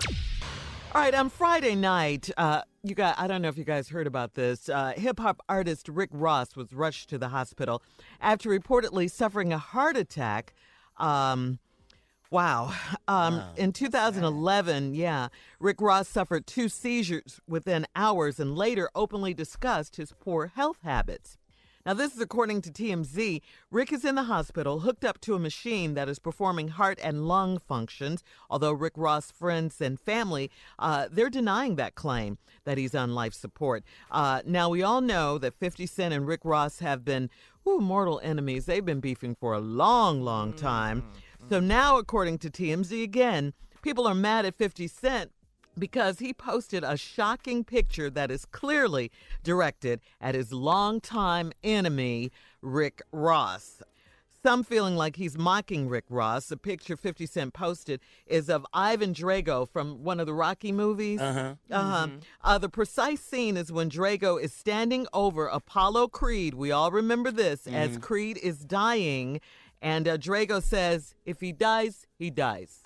All right, on Friday night, uh, you got I don't know if you guys heard about this. Uh, Hip hop artist Rick Ross was rushed to the hospital after reportedly suffering a heart attack. Um, Wow. <laughs> Um, In 2011, yeah, Rick Ross suffered two seizures within hours and later openly discussed his poor health habits. Now, this is according to TMZ. Rick is in the hospital, hooked up to a machine that is performing heart and lung functions. Although Rick Ross' friends and family, uh, they're denying that claim that he's on life support. Uh, now, we all know that 50 Cent and Rick Ross have been ooh, mortal enemies. They've been beefing for a long, long time. So now, according to TMZ again, people are mad at 50 Cent because he posted a shocking picture that is clearly directed at his longtime enemy, Rick Ross. Some feeling like he's mocking Rick Ross. The picture 50 Cent posted is of Ivan Drago from one of the Rocky movies. Uh-huh. Uh-huh. Uh, the precise scene is when Drago is standing over Apollo Creed. We all remember this as Mhm. Creed is dying. And uh, Drago says, if he dies, he dies.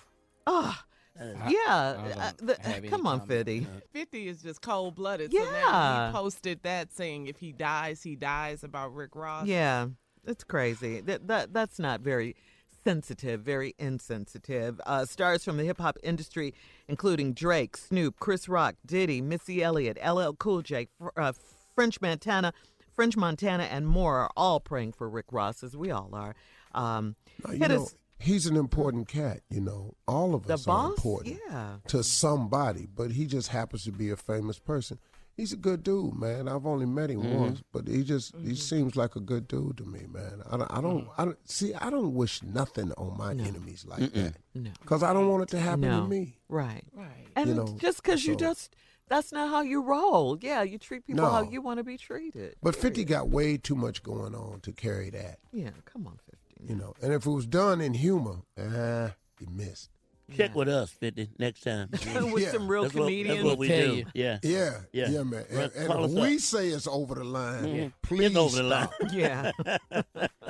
Oh, I- yeah. I don't uh, the- come on, comment. 50. 50 is just cold blooded. So now Yeah. he posted that saying if he dies, he dies about Rick Ross. Yeah, it's crazy. That, that That's not very sensitive, very insensitive. Uh, stars from the hip hop industry, including Drake, Snoop, Chris Rock, Diddy, Missy Elliott, LL Cool J, uh, French Montana, French Montana, and more are all praying for Rick Ross, as we all are. Um, Now, you hit know, us- he's an important cat. You know, all of The us are boss? important Yeah. to somebody, but he just happens to be a famous person. He's a good dude, man. I've only met him Mhm. once, but he just he seems like a good dude to me, man. I don't, I don't, I don't see. I don't wish nothing on my enemies like Mm-mm. that. No. because I don't want it to happen no. to me. Right. Right. And You know, just because you just, that's not how you roll. Yeah, you treat people how you want to be treated. But Fifty got way too much going on to carry that. Yeah, come on, 50. You know, and if it was done in humor, ah, he missed. Check with us, 50, next time. <laughs> With Yeah. some real That's what- comedians. That's what we Tell do. you. Yeah. Yeah, Yeah. yeah, man. Run- And, and call if us up. we say it's over the line, Mhm. please It's over the line. stop. Yeah.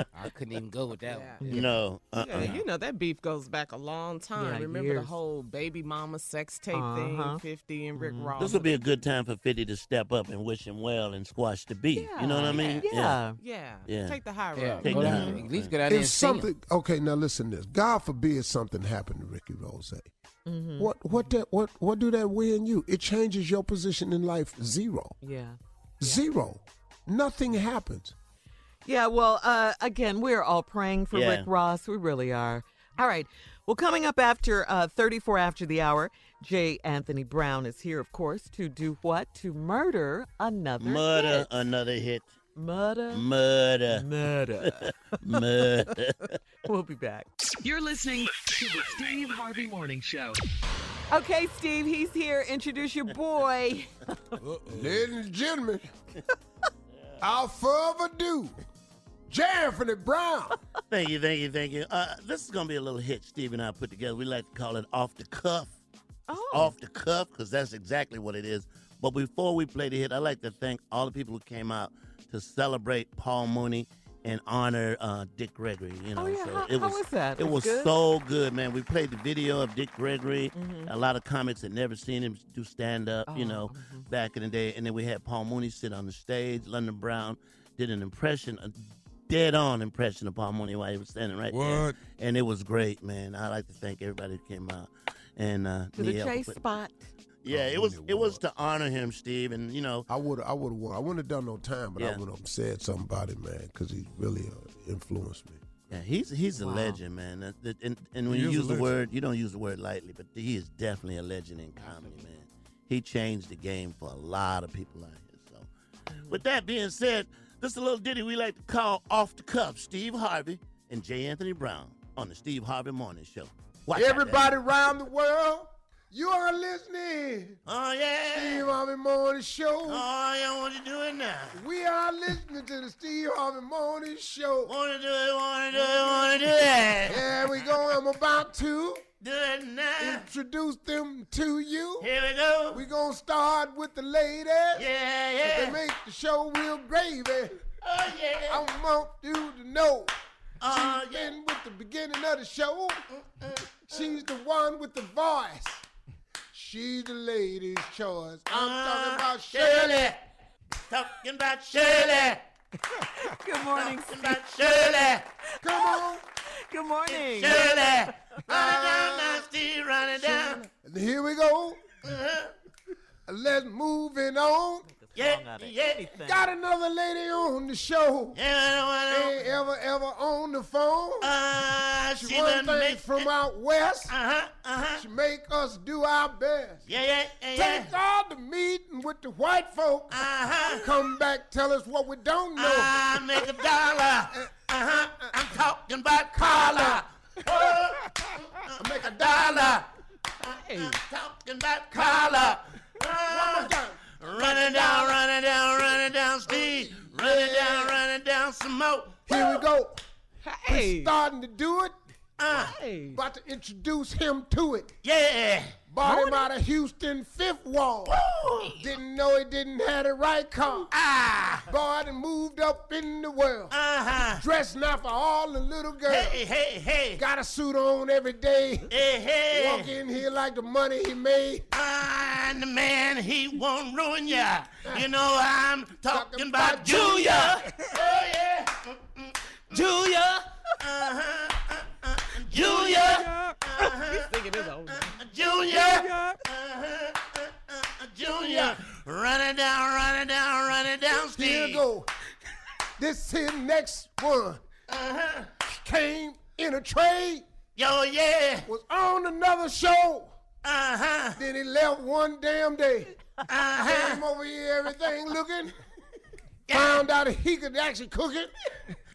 <laughs> I couldn't even go with that one. No. Uh-uh. Yeah, you know that beef goes back a long time. Yeah, Remember years. the whole baby mama sex tape Uh-huh. thing, 50 and Rick Ross. This would be a good time for 50 to step up and wish him well and squash the beef. you know what I mean? Yeah. yeah. Yeah. Take the high road. Yeah, Take go the down, high at least go down there and If see 'em. something, okay, now listen to this. God forbid something happened to Ricky Rose. Mhm. What what that what what do that win you? It changes your position in life zero. Yeah. Zero. Nothing happens. Yeah, well, uh, again, we're all praying for Yeah. Rick Ross. We really are. All right. Well, coming up after uh, 34 after the hour, J. Anthony Brown is here, of course, to do what? To murder another Murder hit. another hit. Murder. Murder. Murder. <laughs> Murder. <laughs> we'll be back. You're listening to the Steve Harvey Morning Show. Okay, Steve, he's here. Introduce your boy. Ladies and gentlemen, <laughs> without further ado, J. Anthony Brown. Thank you, thank you, thank you. Uh, this is gonna be a little hit Steve and I put together. We like to call it off the cuff. Oh. Off the cuff, because that's exactly what it is. But before we play the hit, I'd like to thank all the people who came out to celebrate Paul Mooney and honor uh, Dick Gregory. You know, Oh, yeah. so How- it how was was that? it Was was good? so good, man. We played the video of Dick Gregory. Mhm. A lot of comics had never seen him do stand up. You Oh, know, back in the day, and then we had Paul Mooney sit on the stage. London Brown did an impression, a dead on impression of Paul Mooney while he was standing right there. And it was great, man. I'd like to thank everybody who came out. And uh, to the chase for put- spot. Yeah, it was it was to honor him, Steve, and you know. I would I would have I wouldn't have done no time, but I Yeah. would have said something about it, man, because he really uh, influenced me. Yeah, he's he's a legend, man. That- that- and and when He you use the word, you don't use the word lightly, but he is definitely a legend in comedy, man. He changed the game for a lot of people out here. So, with that being said, is a little ditty we like to call "Off the Cuff." Steve Harvey and J. Anthony Brown on the Steve Harvey Morning Show. Watch Everybody around the world, you are listening. Oh yeah. Steve Harvey Morning Show. Oh, yeah, want to do it now. We are listening to the Steve Harvey Morning Show. Want to do it? Want to do it? Want to do it? Yeah, we go. I'm about to Do it now. introduce them to you. Here we go. We gonna start with the ladies. Yeah, yeah. They yeah. make the show real gravy. Oh yeah. I want you to know. Oh, She's been with the beginning of the show. She's the one with the voice. She's the lady's choice. I'm uh, talking about Shirley. Talking about Shirley. <laughs> Good morning, Talking about Shirley. Come on. Good morning. Shirley. Run it down now, Steve. Run it down. And here we go. Uh-huh. Let's move it on. Yeah, yeah. Got another lady on the show. Ain't ever, ever on the phone. Uh, she she run done things make- from out west. Uh-huh, uh-huh. She make us do our best. Yeah, yeah, yeah, yeah. Take all the meeting with the white folk. Uh-huh. Come back, tell us what we don't know. I make a dollar. Uh-huh. I'm talking about Carla. <laughs> Oh, I make a dollar. I'm talking about Carla. Uh, Run it down, running down, running down, Steve. Running down, running down some more. Here we go. Hey. We starting to do it. Uh, About to introduce him to it. Yeah. Bought him out of Houston fifth wall. Didn't know he didn't have the right car. Ah. Boy, and moved up in the world. Uh-huh. Dressed now for all the little girls. Hey, hey, hey. Got a suit on every day. Hey, hey. Walk in here like the money he made. And the man, he won't ruin ya. You know I'm talking about Julia. Oh, yeah. Julia. Uh-huh. uh-uh. Julia. Uh-huh. Junior. Uh-huh. uh-uh. Junior. Run it down, run it down, run it down, Steve. Here go. This here next one Uh-huh. came in a trade. Yo, yeah. Was on another show. Uh-huh. Then he left one damn day. Uh-huh. Came over here, everything looking. Found out he could actually cook it.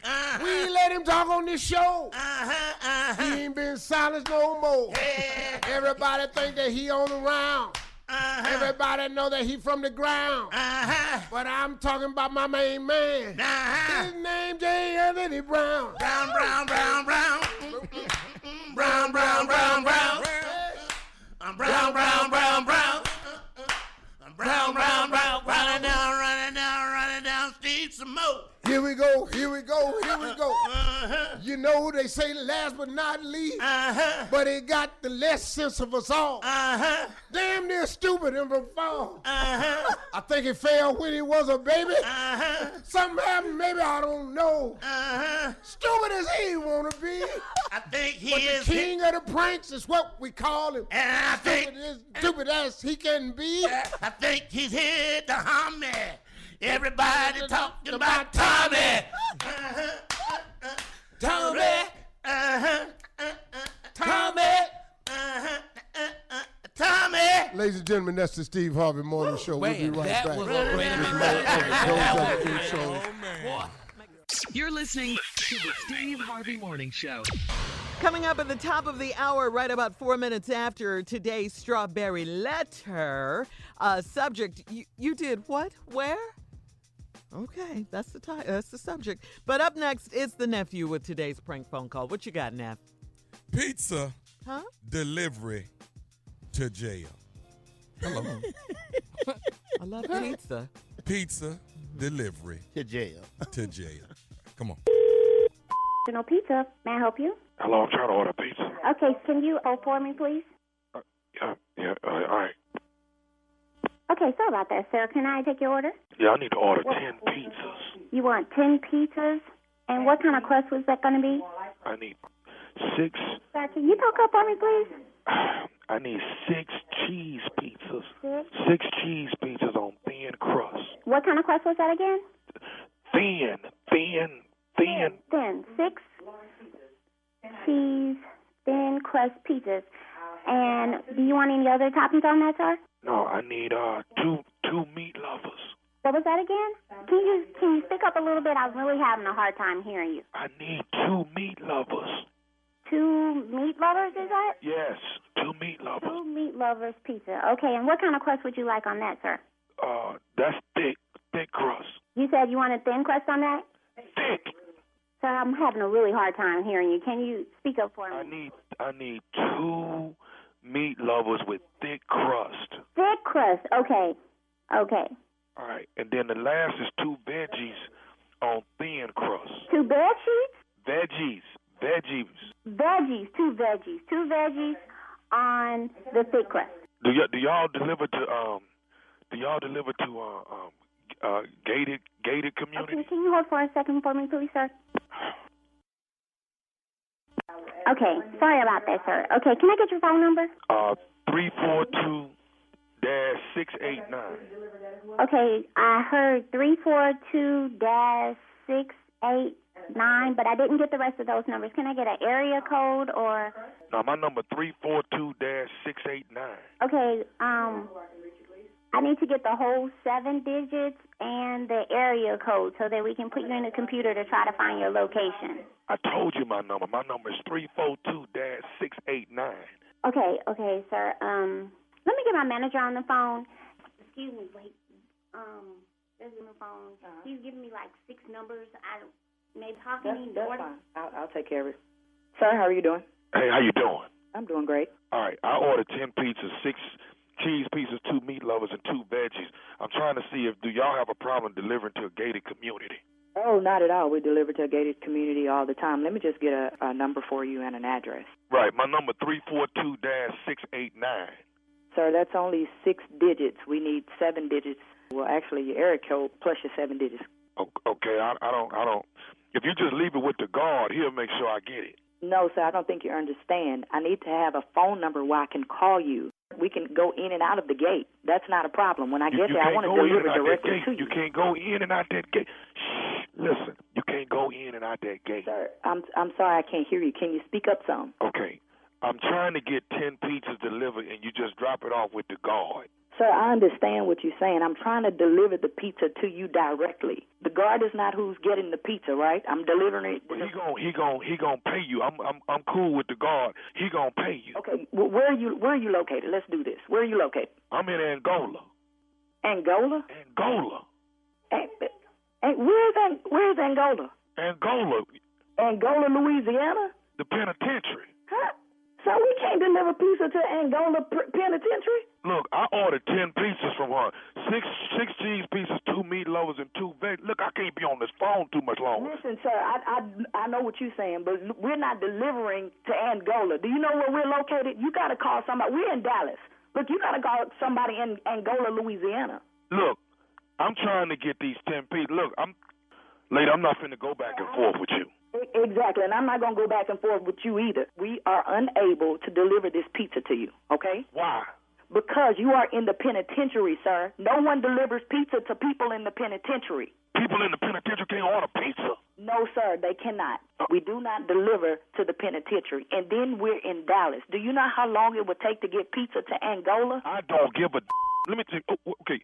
Uh-huh. We ain't let him talk on this show. Uh-huh. Uh-huh. He ain't been silenced no more. Everybody think that he on the round. Uh-huh. Everybody know that he from the ground. Uh-huh. But I'm talking about my main man. Uh-huh. His name J. Anthony Brown. Brown, brown, brown, brown. Brown, brown, brown, brown. I'm brown, brown, brown, brown. I'm brown, brown, brown. Run it down, run it down, run it down, Steve, some more. Here we go, here we go, here we go. Uh-huh. You know they say last but not least, Uh-huh. but he got the less sense of us all. Uh-huh. Damn near stupid and fall. Uh-huh. I think he fell when he was a baby. Uh-huh. Something happened, maybe I don't know. Uh-huh. Stupid as he wanna be. I think he but is. the king of the pranks is what we call him. And I think, Stupid as, stupid as he can be. I think he's here to the homie. Everybody talking about Tommy. Uh-huh. Tommy. Uh-huh. Tommy. Uh-huh. uh-uh. Tommy. Ladies and gentlemen, that's the Steve Harvey Morning Show. We'll be Man, right that back. was a- wait a minute. Those other two. You're listening to the Steve Harvey Morning Show. Coming up at the top of the hour, right about four minutes after today's strawberry letter. Uh, subject: you, you did what? Where? Okay, that's the ti- That's the subject. But up next, it's the nephew with today's prank phone call. What you got, Neff? Pizza Huh? delivery to jail. Hello. <laughs> I love pizza. Pizza delivery to jail. To jail. Come on. No pizza. May I help you? Hello, I'm trying to order pizza. Okay, can you hold for me, please? Yeah, yeah, uh, all right. Okay, sorry about that, sir. Can I take your order? Yeah, I need to order 10 pizzas. You want 10 pizzas? And what kind of crust was that going to be? I need six, can you talk up for me, please? <sighs> I need six cheese pizzas. Six. Six cheese pizzas on thin crust. What kind of crust was that again? Thin, thin, thin. Thin. Six cheese, thin crust pizzas. And do you want any other toppings on that, sir? No, I need uh two two meat lovers. What was that again? Can you can you speak up a little bit? I'm really having a hard time hearing you. I need two meat lovers. Two meat lovers, is that? Yes, two meat lovers. Two meat lovers pizza. Okay, and what kind of crust would you like on that, sir? Uh, that's thick, thick crust. You said you wanted thin crust on that? Thick. Sir, I'm having a really hard time hearing you. Can you speak up for me? I need I need two meat lovers with thick crust. Thick crust. Okay. Okay. All right, and then the last is two veggies on thin crust. Two bed sheets? Veggies, veggies. Veggies. Two veggies. Two veggies on the thick crust. Do y'all do y'all deliver to um? Do y'all deliver to uh, um uh gated gated community? Okay, can you hold for a second for me, please, sir? Okay, sorry about that, sir. Okay, can I get your phone number? Uh, three four two dash six eight nine. Okay, I heard three four two dash six eight nine, but I didn't get the rest of those numbers. Can I get an area code or? No, my number three four two dash six eight nine. Okay, um, I need to get the whole seven digits and the area code so that we can put you in the computer to try to find your location. I told you my number. My number is three four two dash six eight nine. Okay, okay, sir. Um, let me get my manager on the phone. Excuse me, wait. Um, there's a phone. He's giving me like six numbers. I don't. Maybe how can That's, he? that's what- fine. I'll, I'll take care of it. Sir, how are you doing? Hey, how you doing? I'm doing great. All right, I ordered ten pizzas, six cheese pieces, two meat lovers, and two veggies. I'm trying to see if do y'all have a problem delivering to a gated community? Oh, not at all. We deliver to a gated community all the time. Let me just get a, a number for you and an address. Right, my number three four two dash six eight nine. Sir, that's only six digits. We need seven digits. Well, actually, your area code plus your seven digits. Okay, I, I don't, I don't. If you just leave it with the guard, he'll make sure I get it. No, sir, I don't think you understand. I need to have a phone number where I can call you. We can go in and out of the gate. That's not a problem. When I get you there, I want to deliver and out that directly to you. You can't go in and out that gate. Shh, listen, you can't go in and out that gate. Sir, I'm I'm sorry, I can't hear you. Can you speak up some? Okay, I'm trying to get ten pizzas delivered, and you just drop it off with the guard. Sir, I understand what you're saying. I'm trying to deliver the pizza to you directly. The guard is not who's getting the pizza, right? I'm delivering it. But he gon' he gon' he gon' pay you. I'm I'm I'm cool with the guard. He gon' pay you. Okay, well, where are you? Where are you located? Let's do this. Where are you located? I'm in Angola. Angola? Angola. An- an- where's An- Where's Angola? Angola, Angola, Louisiana? the penitentiary. Huh? So we can't deliver pizza to Angola Penitentiary? Look, I ordered ten pizzas from her. Six six cheese pieces, two meat lovers, and two veg. Look, I can't be on this phone too much longer. Listen, sir, I, I I know what you're saying, but we're not delivering to Angola. Do you know where we're located? You got to call somebody. We're in Dallas. Look, you got to call somebody in Angola, Louisiana. Look, I'm trying to get these ten pizzas. Look, I'm lady. I'm not finna go back and forth with you. Exactly, and I'm not gonna go back and forth with you either. We are unable to deliver this pizza to you. Okay? Why? Because you are in the penitentiary, sir. No one delivers pizza to people in the penitentiary. People in the penitentiary can't order pizza. No, sir, they cannot. Uh. We do not deliver to the penitentiary. And then we're in Dallas. Do you know how long it would take to get pizza to Angola? I don't give a. Let me tell you. oh, Okay,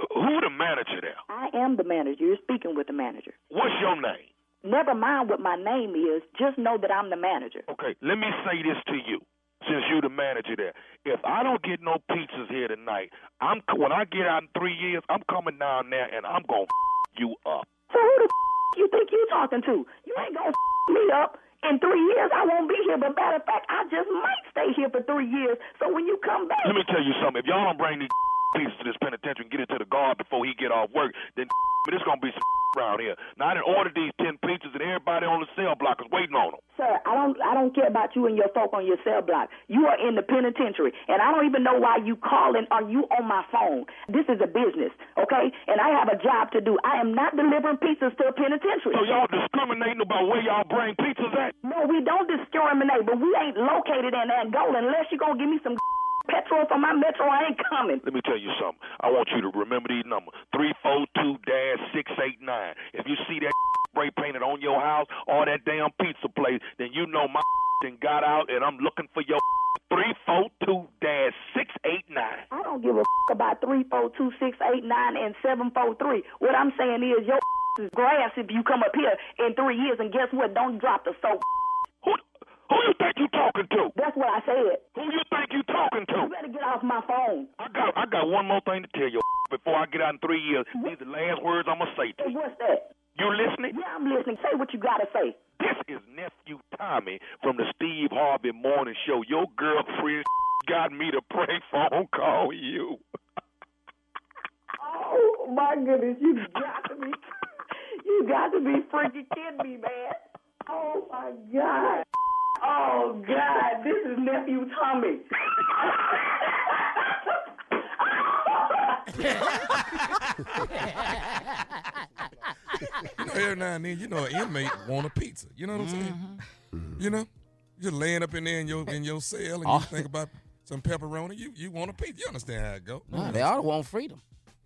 uh, who the manager there? I am the manager. You're speaking with the manager. What's your name? Never mind what my name is. Just know that I'm the manager. Okay, let me say this to you, since you're the manager there. If I don't get no pizzas here tonight, I'm when I get out in three years, I'm coming down there and I'm gonna f- you up. So who the f- you think you talking to? You ain't gonna f- me up. In three years, I won't be here. But matter of fact, I just might stay here for three years. So when you come back, Let me tell you something. If y'all don't bring these pizzas to this penitentiary and get it to the guard before he get off work, then <laughs> it's gonna be some <laughs> around here. Now I done ordered these ten pizzas and everybody on the cell block is waiting on them. Sir, I don't I don't care about you and your folk on your cell block. You are in the penitentiary, and I don't even know why you calling or you on my phone. This is a business, okay? And I have a job to do. I am not delivering pizzas to a penitentiary. So y'all discriminating about where y'all bring pizzas at? No, we don't discriminate, but we ain't located in Angola unless you're gonna give me some petrol for my metro. I ain't coming. Let me tell you something. I want you to remember these numbers. Three four two dash six eight nine. If you see that <laughs> spray painted on your house or that damn pizza place, then you know my <laughs> and got out and I'm looking for your <laughs> three four two dash six eight nine. I don't give a about three four two six eight nine and seven four three. What I'm saying is your is grass if you come up here in three years, and guess what? Don't drop the soap. Who you think you talking to? That's what I said. Who you think you talking to? You better get off my phone. I got I got one more thing to tell you <laughs> before I get out in three years. These are the last words I'm gonna say to you. What's that? You listening? Yeah, I'm listening. Say what you gotta say. This is nephew Tommy from the Steve Harvey Morning Show. Your girlfriend <laughs> got me to prank <laughs> phone call you. Oh my goodness, you got to be, you got to be freaking kidding me, man. Oh my God. Oh God, this is nephew Tommy. You know, every now and then, you know, an inmate want a pizza. You know what I'm saying? Mm-hmm. You know? You're laying up in there in your in your cell and Oh. you think about some pepperoni. You you want a pizza? You understand how it go? Nah, they all want freedom.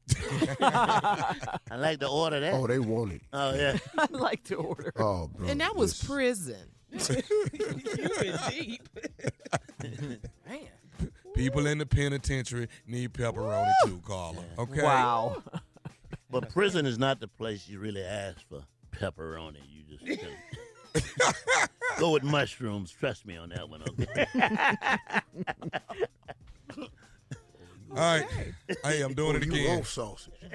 <laughs> I like to order that. Oh, they want it. Oh yeah. <laughs> I like to order. Oh, bro. And that was prison. <laughs> deep. <laughs> People in the penitentiary need pepperoni too, Carla. Okay. Wow. <laughs> But prison is not the place you really ask for pepperoni. You just go with mushrooms. Trust me on that one. Okay. All right. Hey, I'm doing oh, it again. You again. want sausage. <laughs> <laughs>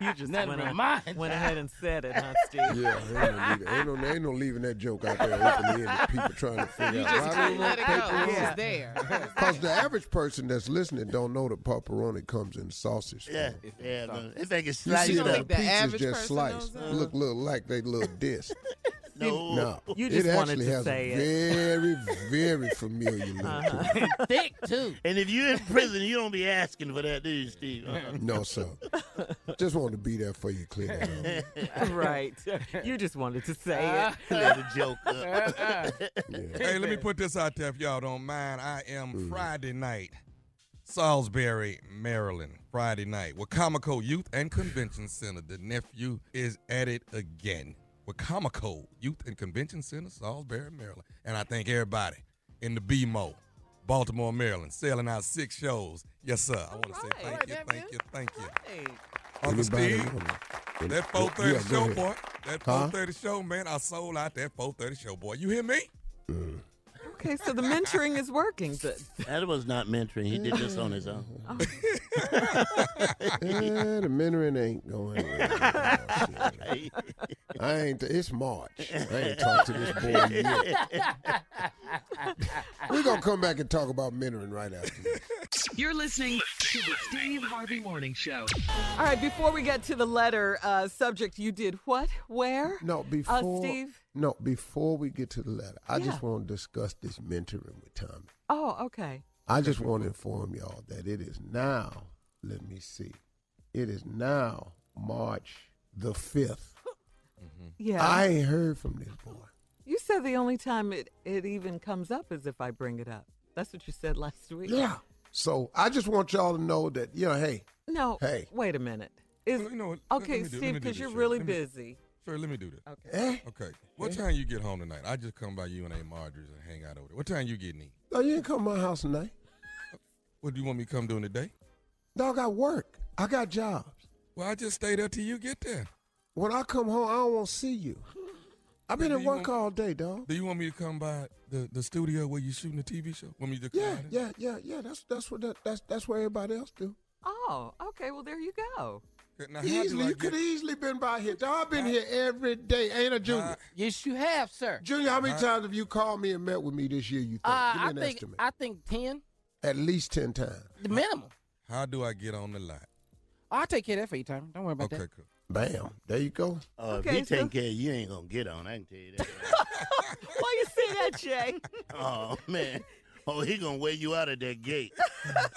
you just nothing went, but on- mine. went ahead and said it, huh, Steve? Yeah, ain't no, leaving, ain't, no, ain't no leaving that joke out there open ended. People trying to figure You out. just why couldn't they let it go. pepperoni. It was there. <laughs> Because the average person that's listening don't know that pepperoni comes in sausage yeah, form. yeah. man. They think it's You see don't up. the the pizza's just sliced. Look, look like they little disc. No. No, You just it wanted actually to has say a it. very, very familiar look. to it. <laughs> Thick too. And if you're in prison, you don't be asking for that, do you, Steve? Uh-uh. No, sir. Just wanted to be there for you, clear that up. <laughs> right. You just wanted to say it. Let a joke up. <laughs> Hey, let me put this out there if y'all don't mind. I am Mm. Friday night, Salisbury, Maryland. Friday night. Wicomico Youth and Convention Center. The nephew is at it again. Wicomico Youth and Convention Center, Salisbury, Maryland. And I thank everybody in the BMO, Baltimore, Maryland, selling out six shows. Yes, sir. I want to say thank you, thank you, thank you. Uncle Anybody Steve, wanna- that Yeah, 430 go show, ahead. boy. That Huh? 430 show, man. I sold out that 430 show, boy. You hear me? Mm. Okay, so the mentoring is working. The- <laughs> That was not mentoring. He did this on his own. <laughs> Eh, the mentoring ain't going well. I ain't. It's March. I ain't talked to this boy yet. We're gonna come back and talk about mentoring right after this. You're listening to the Steve Harvey Morning Show. All right, before we get to the letter uh, subject, you did what? Where? No, Uh, before Steve? No, before we get to the letter, I just want to discuss this mentoring with Tommy. Oh, okay. I just want to inform y'all that it is now. Let me see. It is now March the fifth. <gasps> Yeah. I ain't heard from this boy. You said the only time it, it even comes up is if I bring it up. That's what you said <laughs> last week. Yeah. So I just want y'all to know that, you know, hey, No. Hey. Wait a minute. Is You know okay, let me do- let Steve, because you're Shirley. really me- busy. Sure, let me do this. Okay. eh? Okay. What time you get home tonight? I just come by you and Aunt Marjorie's and hang out over there. What time you getting eat? No, you ain't come to my house tonight. What do you want me to come during the day? Dog, I work. I got jobs. Well, I just stay there till you get there. When I come home, I don't want to see you. I've been Do at work want- all day, dog. Do you want me to come by the, the studio where you shooting the TV show? Want me to come Yeah, yeah, yeah, yeah. That's that's what that, that's that's what everybody else do. Oh, okay. Well, there you go. Now, Easily, you could get- have easily been by here. Dog, I've been here every day, ain't I, Junior? Yes, you have, sir. Junior, how many Uh, times have you called me and met with me this year? You think? Uh, Give me I think estimate. I think ten, At least ten times. the minimum. How do I get on the lot? I'll take care of that for you, Tom. Don't worry about that. Okay, that. cool. Bam. There you go. Uh, Okay, if he so- taking care of you, ain't gonna get on. I can tell you that. <laughs> Why you say that, Jay? <laughs> oh man. Oh, he gonna wear you out at that gate. <laughs>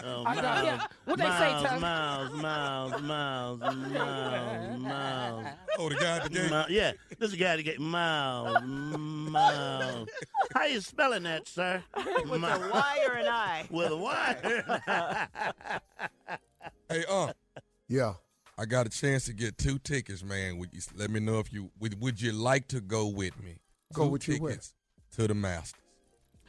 Oh, Miles, yeah. What they say, Miles, Tom? Miles, Miles, Miles, <laughs> Miles, Miles. Oh, the guy at the gate? Miles. Yeah, this is the guy at the gate. Miles, Miles. <laughs> How you spelling that, sir? With Mi- a Y or an I? With a Y. Hey, uh, Yeah. I got a chance to get two tickets, man. Would you let me know if you would? Would you like to go with me? Go two with you where? to the Masters.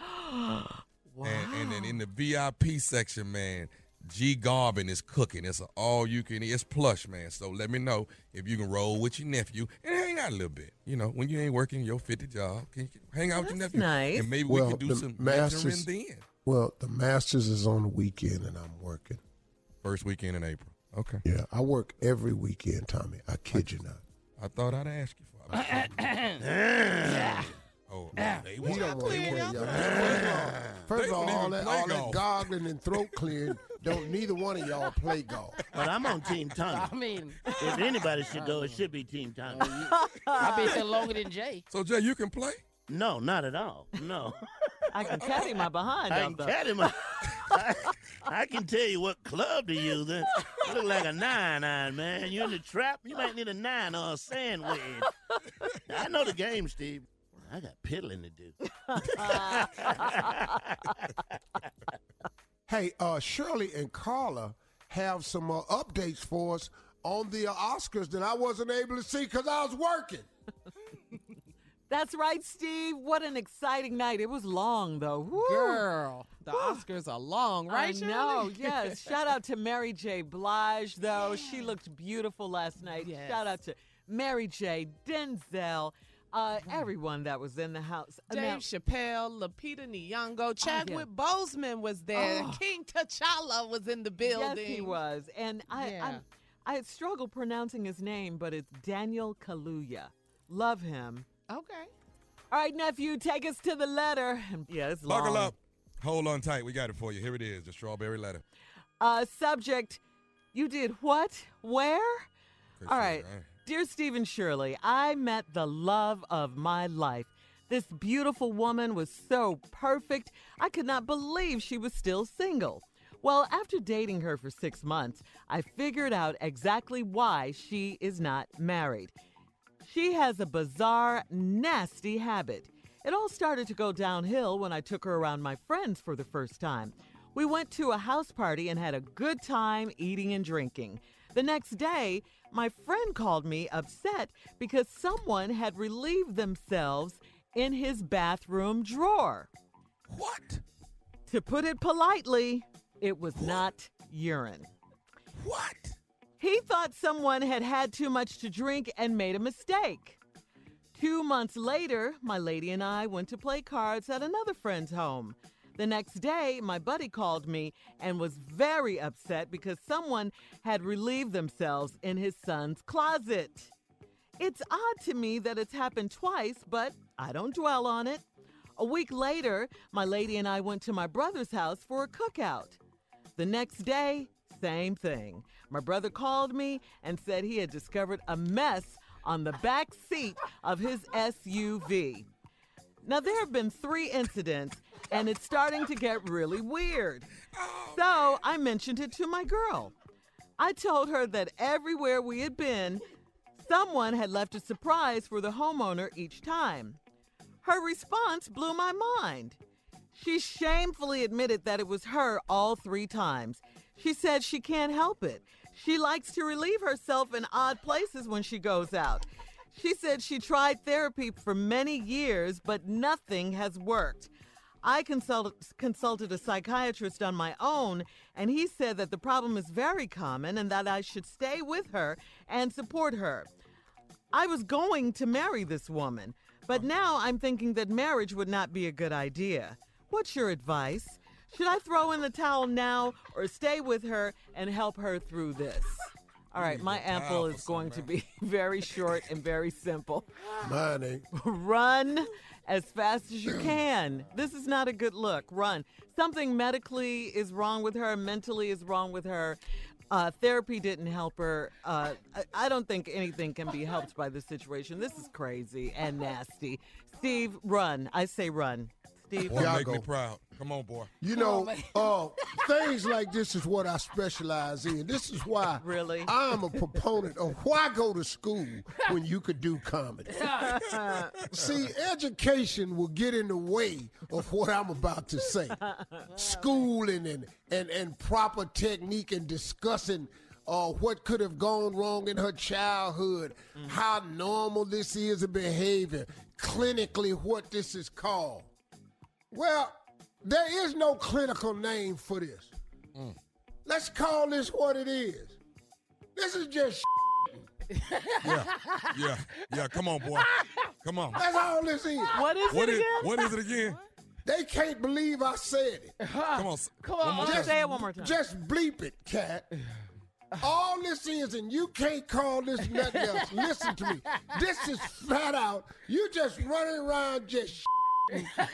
<gasps> wow. And, and then in the VIP section, man, G Garvin is cooking. It's all you can eat. It's plush, man. So let me know if you can roll with your nephew and hang out a little bit. You know, when you ain't working your 50 job, can you hang out with your nephew? nice. And maybe Well, we could do some Masters- mentoring then. Well, the Masters is on the weekend and I'm working. First weekend in April. Okay. Yeah, I work every weekend, Tommy. I kid you not. I thought I'd ask you for it. Uh, uh, uh, Oh, no, they He don't want to play, y'all. First of all, first They of all, don't all even that, play all that goggling and throat clearing, don't neither one of y'all play golf. <laughs> But I'm on Team Tommy. I mean, If anybody should go, it <laughs> should be Team Tommy. Oh, I've been here longer than Jay. So, Jay, you can play? No, not at all. No. <laughs> I can caddy my behind I can though. caddy my. I, I can tell you what club to use. It You look like a nine iron, man. You're in the trap, you might need a nine or a sand wedge. I know the game, Steve. I got piddling to do. <laughs> Hey, uh, Shirley and Carla have some uh, updates for us on the uh, Oscars that I wasn't able to see because I was working. <laughs> That's right, Steve. What an exciting night. It was long, though. Woo. Girl, the Oscars are long, right? I know, <laughs> yes. Shout out to Mary J. Blige, though. She looked beautiful last night. Yes. Shout out to Mary J., Denzel, uh, everyone that was in the house. Dave Now- Chappelle, Lupita Nyong'o, Chadwick yeah. Boseman was there. Oh. King T'Challa was in the building. Yes, he was. And I, Yeah. I, I struggle pronouncing his name, but it's Daniel Kaluuya. Love him. Okay. All right, nephew, take us to the letter. Yeah, it's long. Buckle up. Hold on tight. We got it for you. Here it is, the strawberry letter. Uh, subject, you did what? Where? All right. right. Dear Stephen Shirley, I met the love of my life. This beautiful woman was so perfect, I could not believe she was still single. Well, after dating her for six months, I figured out exactly why she is not married. She has a bizarre, nasty habit. It all started to go downhill when I took her around my friends for the first time. We went to a house party and had a good time eating and drinking. The next day, my friend called me upset because someone had relieved themselves in his bathroom drawer. What? To put it politely, it was not urine. What? He thought someone had had too much to drink and made a mistake. Two months later, my lady and I went to play cards at another friend's home. The next day, my buddy called me and was very upset because someone had relieved themselves in his son's closet. It's odd to me that it's happened twice, but I don't dwell on it. A week later, my lady and I went to my brother's house for a cookout. The next day, same thing. My brother called me and said he had discovered a mess on the back seat of his SUV. Now, there have been three incidents, and it's starting to get really weird. So I mentioned it to my girl. I told her that everywhere we had been, someone had left a surprise for the homeowner each time. Her response blew my mind. She shamefully admitted that it was her all three times. She said she can't help it. She likes to relieve herself in odd places when she goes out. She said she tried therapy for many years, but nothing has worked. I consulted, consulted a psychiatrist on my own, and he said that the problem is very common and that I should stay with her and support her. I was going to marry this woman, but oh. now I'm thinking that marriage would not be a good idea. What's your advice? Should I throw in the towel now or stay with her and help her through this? All right, my ample is going to be <laughs> very short and very simple. Mine ain't. <laughs> Run as fast as you can. This is not a good look. Run. Something medically is wrong with her, mentally is wrong with her. Uh, therapy didn't help her. Uh, I, I don't think anything can be helped by this situation. This is crazy and nasty. Steve, run. I say run. Steve, Boy, make me proud. Come on, boy. You know, uh, <laughs> things like this is what I specialize in. This is why really I'm a proponent of why go to school when you could do comedy. <laughs> See, education will get in the way of what I'm about to say. Schooling and and, and proper technique and discussing uh, what could have gone wrong in her childhood, how normal this is a behavior, clinically what this is called. Well, there is no clinical name for this. Mm. Let's call this what it is. This is just Yeah, yeah, yeah. Come on, boy. Come on. That's all this is. What is What is what is it again? They can't believe I said it. <laughs> Come on, Come on, just say it one more time. Just bleep it, cat. All this is, and you can't call this nothing else. Listen to me. This is flat out. You just running around just wherever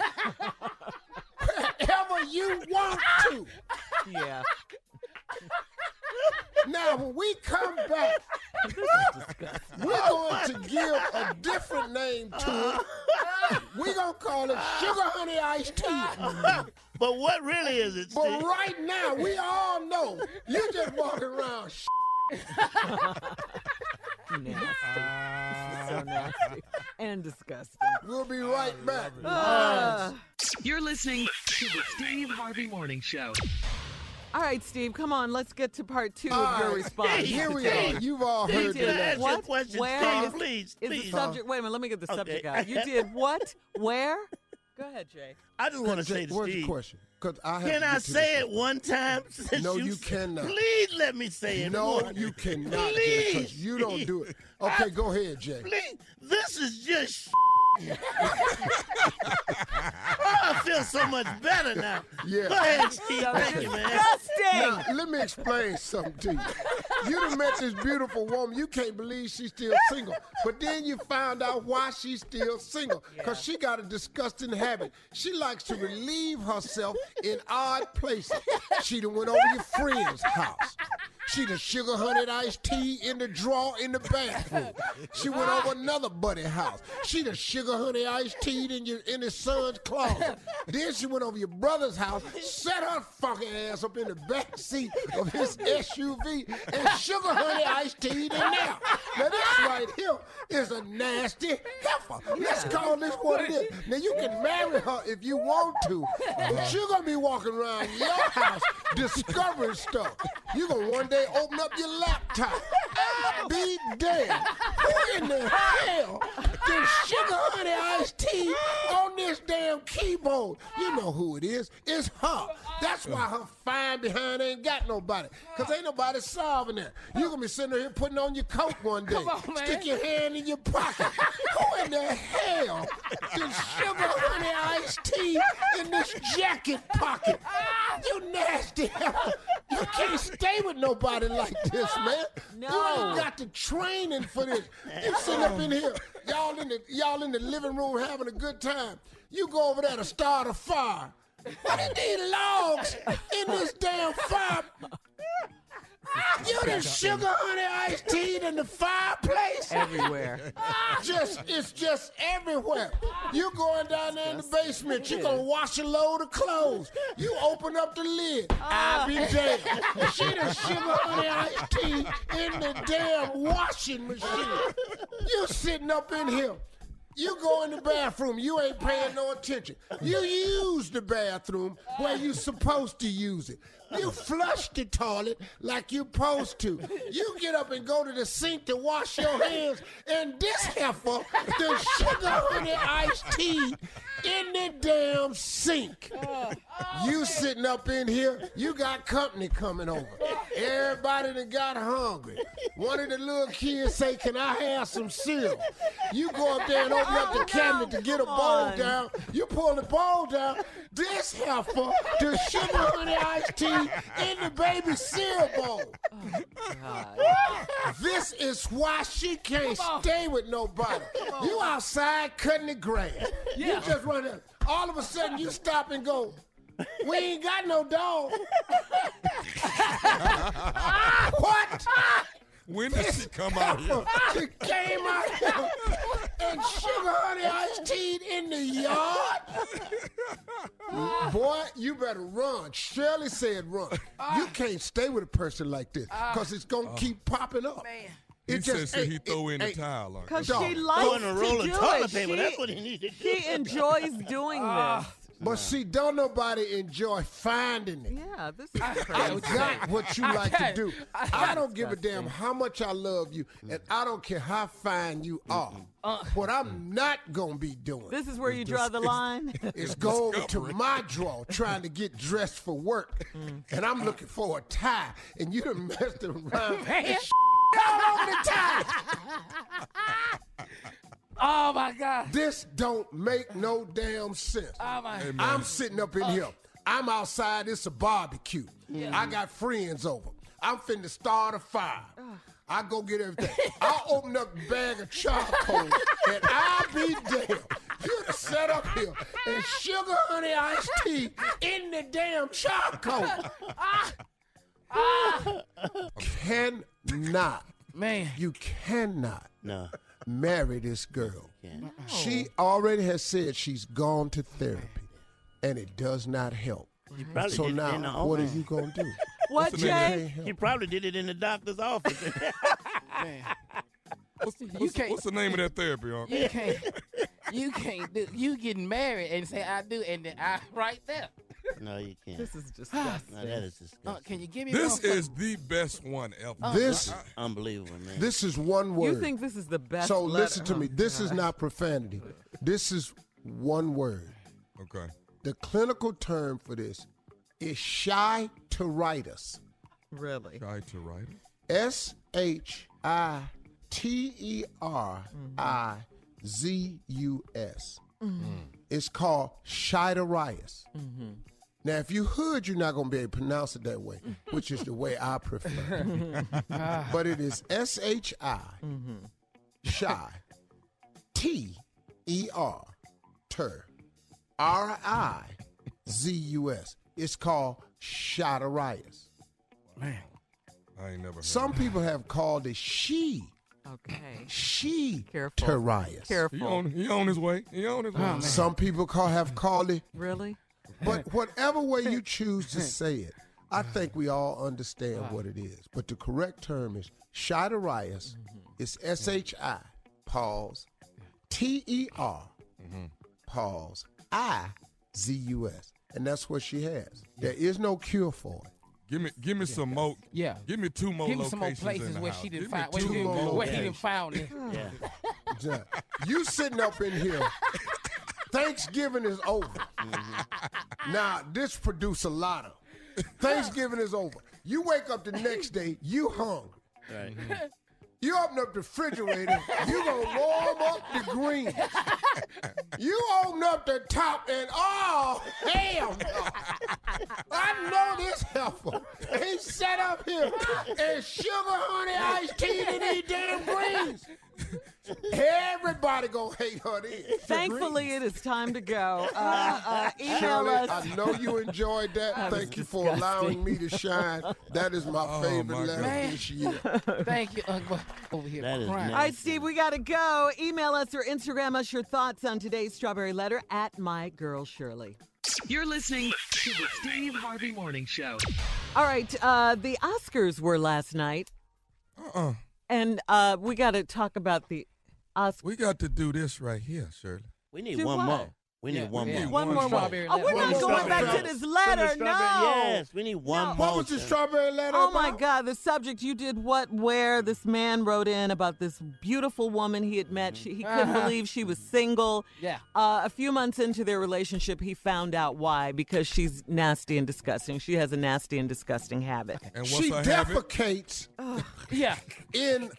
you want to. Yeah. Now, when we come back, we're going to give a different name to it. We're going to call it Sugar Honey Iced Tea. But what really is it, But right now, we all know you just walking around nasty. This is so nasty and disgusting. We'll be right back. Ah. You're listening to the Steve Harvey Morning Show. All right, Steve, come on. Let's get to part two All of your right, response. here we are. You've all You heard did the what? Question, Where? Steve, please, Is please. the subject? Wait a minute. Let me get the Okay. subject out. You did what? <laughs> Where? Go ahead, Jay. I just want to say to Where's Steve. the question? 'Cause I have Can I say it one time? <laughs> since No, you s- cannot. Please let me say it. No, you cannot. Please. Because you don't do it. Okay, go ahead, Jay. Please. This is just. oh, I feel so much better now. Yeah. Go ahead, Steve. Thank you, man. Now, let me explain something to you. You done met this beautiful woman. You can't believe she's still single. But then you found out why she's still single. Because she got a disgusting habit. She likes to relieve herself in odd places. She done went over your friend's house. She done sugar honeyed iced tea in the drawer in the She went over another buddy house. She done sugar honey iced tea in your in his son's closet. Then she went over your brother's house, set her fucking ass up in the back seat of his SUV, and sugar honey iced tea in there. Now this right here is a nasty heifer. Let's call this what it is. Now you can marry her if you want to, but uh-huh. you're gonna be walking around your house discovering stuff. You're gonna one day open up your laptop. I'll be damned. Who in the hell did sugar honey iced tea on this damn keyboard? You know who it is. It's her. That's why her fine behind ain't got nobody. Cause ain't nobody solving that. You're gonna be sitting here putting on your coat one day. Come on, man. Stick your hand in your pocket. Who in the hell did sugar honey iced tea in this jacket pocket? You nasty hell. You can't stay with nobody like this, man. You ain't got the training for this. You sitting up in here, y'all in the y'all in the living room having a good time. You go over there to start a fire. What are these logs in this damn fire? You the sugar honey iced tea in the fireplace? Everywhere. Just it's just everywhere. You going down there in the basement, you gonna wash a load of clothes. You open up the lid. I'll be damned. She done sugar honey iced tea in the damn washing machine. You sitting up in here. You go in the bathroom, you ain't paying no attention. You use the bathroom where you supposed to use it. You flush the toilet like you supposed to. You get up and go to the sink to wash your hands, and this heifer, the sugar honey iced tea in the damn sink. You sitting up in here, you got company coming over. Everybody that got hungry. One of the little kids say, Can I have some cereal? You go up there and open up the oh, cabinet to get a bowl down. You pull the bowl down. This heifer, the sugar honey iced tea in the baby cereal bowl. This is why she can't stay with nobody. You outside cutting the grass. You just run in. All of a sudden you stop and go, we ain't got no dog. <laughs> what? When did she come out here? <laughs> She came out here and sugar honey iced tea in the yard. Boy, you better run. Shirley said run. You ah. can't stay with a person like this ah. because it's going to keep ah. popping up. He It said just so ain't- he throw it- in the towel on Because Dog. she likes Throwing to roll of do toilet it. paper, She, that's what he needed to she enjoys doing this. But see, don't nobody enjoy finding it. Yeah, this is I crazy. got what you like to do. I I don't give a damn how much I love you, and I don't care how fine you are. Uh. What I'm not gonna be doing This is where you draw the line. is go over to my draw trying to get dressed for work, mm. and I'm looking for a tie, and you done messed around and all over the tie. <laughs> Oh my God. This don't make no damn sense. Oh my. I'm sitting up in oh. here. I'm outside. It's a barbecue. Yeah. I got friends over. I'm finna start a fire. I go get everything. I <laughs> open up a bag of charcoal and I be damn. You done set up here and sugar honey iced tea in the damn charcoal. Ah. Ah. Cannot. Man. You cannot No. Marry this girl. She already has said she's gone to therapy, and it does not help. She probably So did it in the now, what are you gonna do? <laughs> What, You Jay? can't He probably did it in the doctor's office. <laughs> Man. What's, what's, can't- what's the name of that therapy, Uncle? You can't. You can't do. You getting married and say I do, and then I <laughs> right there. No, you <laughs> can't. This is disgusting. No, that is disgusting. Uh, can you give me This one for- is the best one ever. This- unbelievable, man. This is one word. You think this is the best? So letter- listen to me. oh, This is not profanity. This is one word. Okay. The clinical term for this is shy to us. Really? Shy to write. S H I T E R I Z U S. It's called Shidarius. Mm-hmm. Now, if you hood, you're not going to be able to pronounce it that way, <laughs> which is the way I prefer. <laughs> but it is S H I mm-hmm. Shy T E R Ter R I Z U S. It's called Shidarius. Man. I ain't never heard Some people have called it she. Okay. She Careful. Terias. Careful. He on, he on his way. He on his oh, way. Some people call have called it. Really? But <laughs> whatever way you choose to <laughs> say it, I think we all understand what it is. But the correct term is Shidarias. Mm-hmm. It's S H I pause T E R mm-hmm. pause I Z U S. And that's what she has. There is no cure for it. Give me, give me some more. Yeah. Give me two more Give me some more places where she didn't find. Where two he didn't, where he didn't found it. Yeah. <laughs> Yeah. You sitting up in here. Thanksgiving is over. Mm-hmm. Now this produce a lot of. Thanksgiving is over. You wake up the next day, you hungry. Right. Mm-hmm. You open up the refrigerator, you gonna warm up the greens. You open up the top and oh hell no. I know this heifer. He sat up here and sugar honey iced tea to these damn greens. Everybody gonna hate her then. Thankfully, it is time to go. <laughs> Uh, uh, email Shirley, us. I know you enjoyed that. That Thank you for allowing me to shine. That is my <laughs> Oh, favorite my letter God. this year. <laughs> Thank you, Uncle. Over here That is crying. All right, Steve, we got to go. Email us or Instagram us your thoughts on today's Strawberry Letter at My Girl Shirley. You're listening to the Steve Harvey Morning Show. All right, uh, the Oscars were last night, Uh-uh. And uh, we got to talk about the Oscars. We got to do this right here, Shirley. We need Do one what? more. We need Yeah, one yeah. more. One more. strawberry Oh, we're not One going back to this letter. From the strawberry- No. Yes, we need one No. more. What was the strawberry letter Oh my about? God! The subject you did what? Where this man wrote in about this beautiful woman he had met. She, he couldn't Uh-huh. believe she was single. Yeah. Uh, a few months into their relationship, he found out why because she's nasty and disgusting. She has a nasty and disgusting habit. And what's She her habit? defecates <laughs> Yeah. in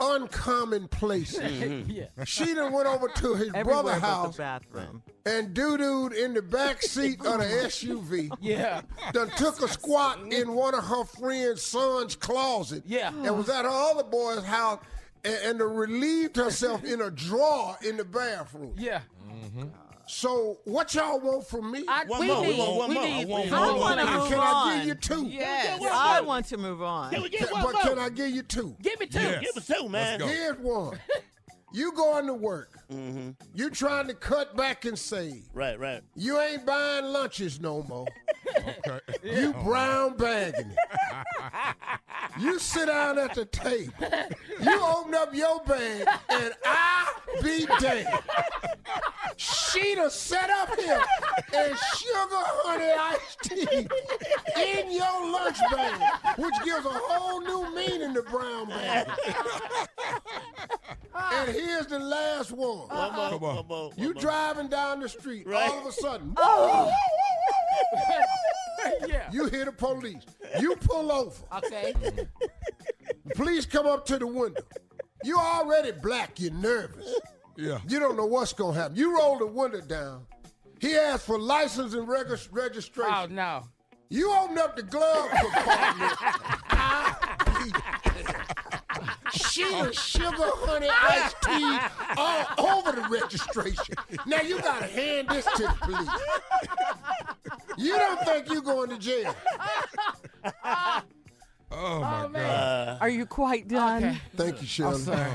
uncommon places. <laughs> Yeah. She done went over to his Everywhere brother but house bathroom. and doo-dooed in the back <laughs> seat of the SUV. Yeah. Done took a squat in one of her friend's son's closet. Yeah. And was at her other boy's house and, and relieved herself in a drawer in the bathroom. Yeah. Mm-hmm. Mm-hmm. So what y'all want from me? I, One we more, we need, want one we more. need I want I one more. want to Can move I give you two? Yes, I want to move on. Can we But more? can I give you two? Give me two. Yes. Give us two, man. go. Here's one. You going to work. Mm-hmm. You trying to cut back and save. Right, right. You ain't buying lunches no more. Okay. You <laughs> oh, brown bagging it. You sit down at the table. You open up your bag, and I be damned. She done set up here and sugar honey iced tea in your lunch bag, which gives a whole new meaning to brown bag. and here's the last one. One more, Come on. You driving down the street, Right. all of a sudden, oh. <laughs> yeah. you hear the police. You pull over. Okay. The police come up to the window. You already black, you're nervous. Yeah. You don't know what's gonna happen. You roll the window down. He asks for license and reg- registration. Oh no. You open up the glove compartment. <laughs> <laughs> she and sugar honey iced tea all over the registration. Now you gotta hand this to the police. You don't think you're going to jail? Oh, my God. Uh, Are you quite done? Okay. Thank you, Shirley. I'm sorry.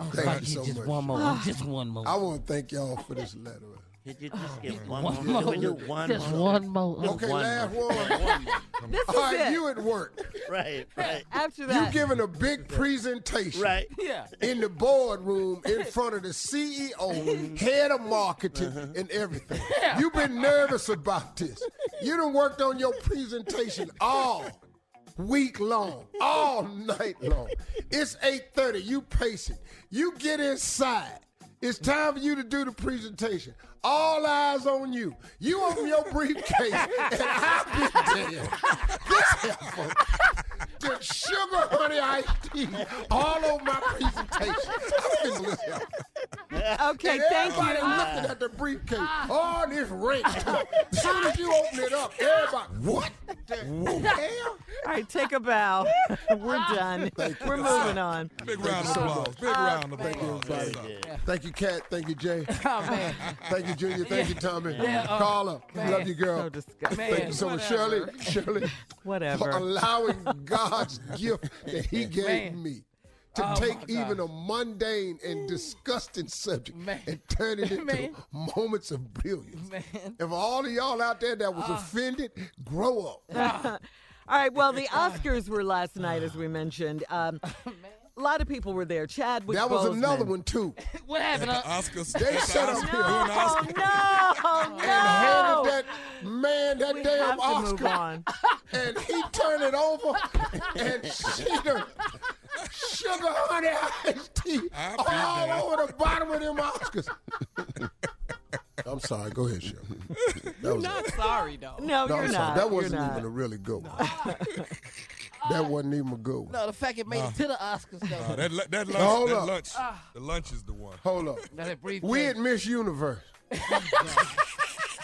I'm Thank you so just much. one more. Just one more. I want to thank y'all for this letter. Could you just get one, One more? Can we do one Just more? one more. Okay, one last more. one. <laughs> One more. This All is right, it. you at work. <laughs> Right, <laughs> right. After that You that, giving a big presentation. Right. Yeah. In the boardroom in front of the CEO, head of marketing, Uh-huh. and everything. You've been nervous about this. You done worked on your presentation all week long, all night long. It's 8.30, you pacing. You get inside. It's time for you to do the presentation. All eyes on you. You open your briefcase, and I've been there. This heifer, the sugar honey iced tea all over my presentation. I've been listening. okay, And thank everybody you. looking at the briefcase. All this rent. As soon as you open it up, everybody, what the hell? All right, take a bow. <laughs> We're done. We're moving on. Big round of applause. Big round of Thank you, applause. everybody. Yes, sir. Thank you, Kat. Thank you, Jay. Oh, man. Thank you, Junior. Thank you, Tommy. Yeah, uh, Carla, man. love you, girl. So disgusting. Thank you so much, Shirley. Shirley, <laughs> whatever. for Whatever. allowing God's <laughs> gift that He gave Man. me to Oh, take even a mundane and disgusting subject Man. and turn it <laughs> into Man. moments of brilliance. Man. And for all of y'all out there that was Ah. offended, grow up. All right, well, the Oscars were last night, as we <sighs> mentioned. Um, a lot of people were there. Chad Chadwick that was Boseman. another one too. <laughs> What happened? The Uh, Oscars. They at the set up Oscars, here. doing Oh, Oscars. no, and handed that man that We damn have to move Oscar, on. <laughs> and he turned it over, and she done sugar honey iced tea all that. over the bottom of them Oscars. <laughs> I'm sorry. Go ahead, Shirley. That was Not sorry though. No, no, you're I'm sorry. not. That wasn't not. even a really good one. That wasn't even a good one. no, the fact it made it to the Oscars, though. Uh, that, lu- that lunch, Hold that up. lunch, the lunch is the one. Hold up. Now that brief We at Miss Universe.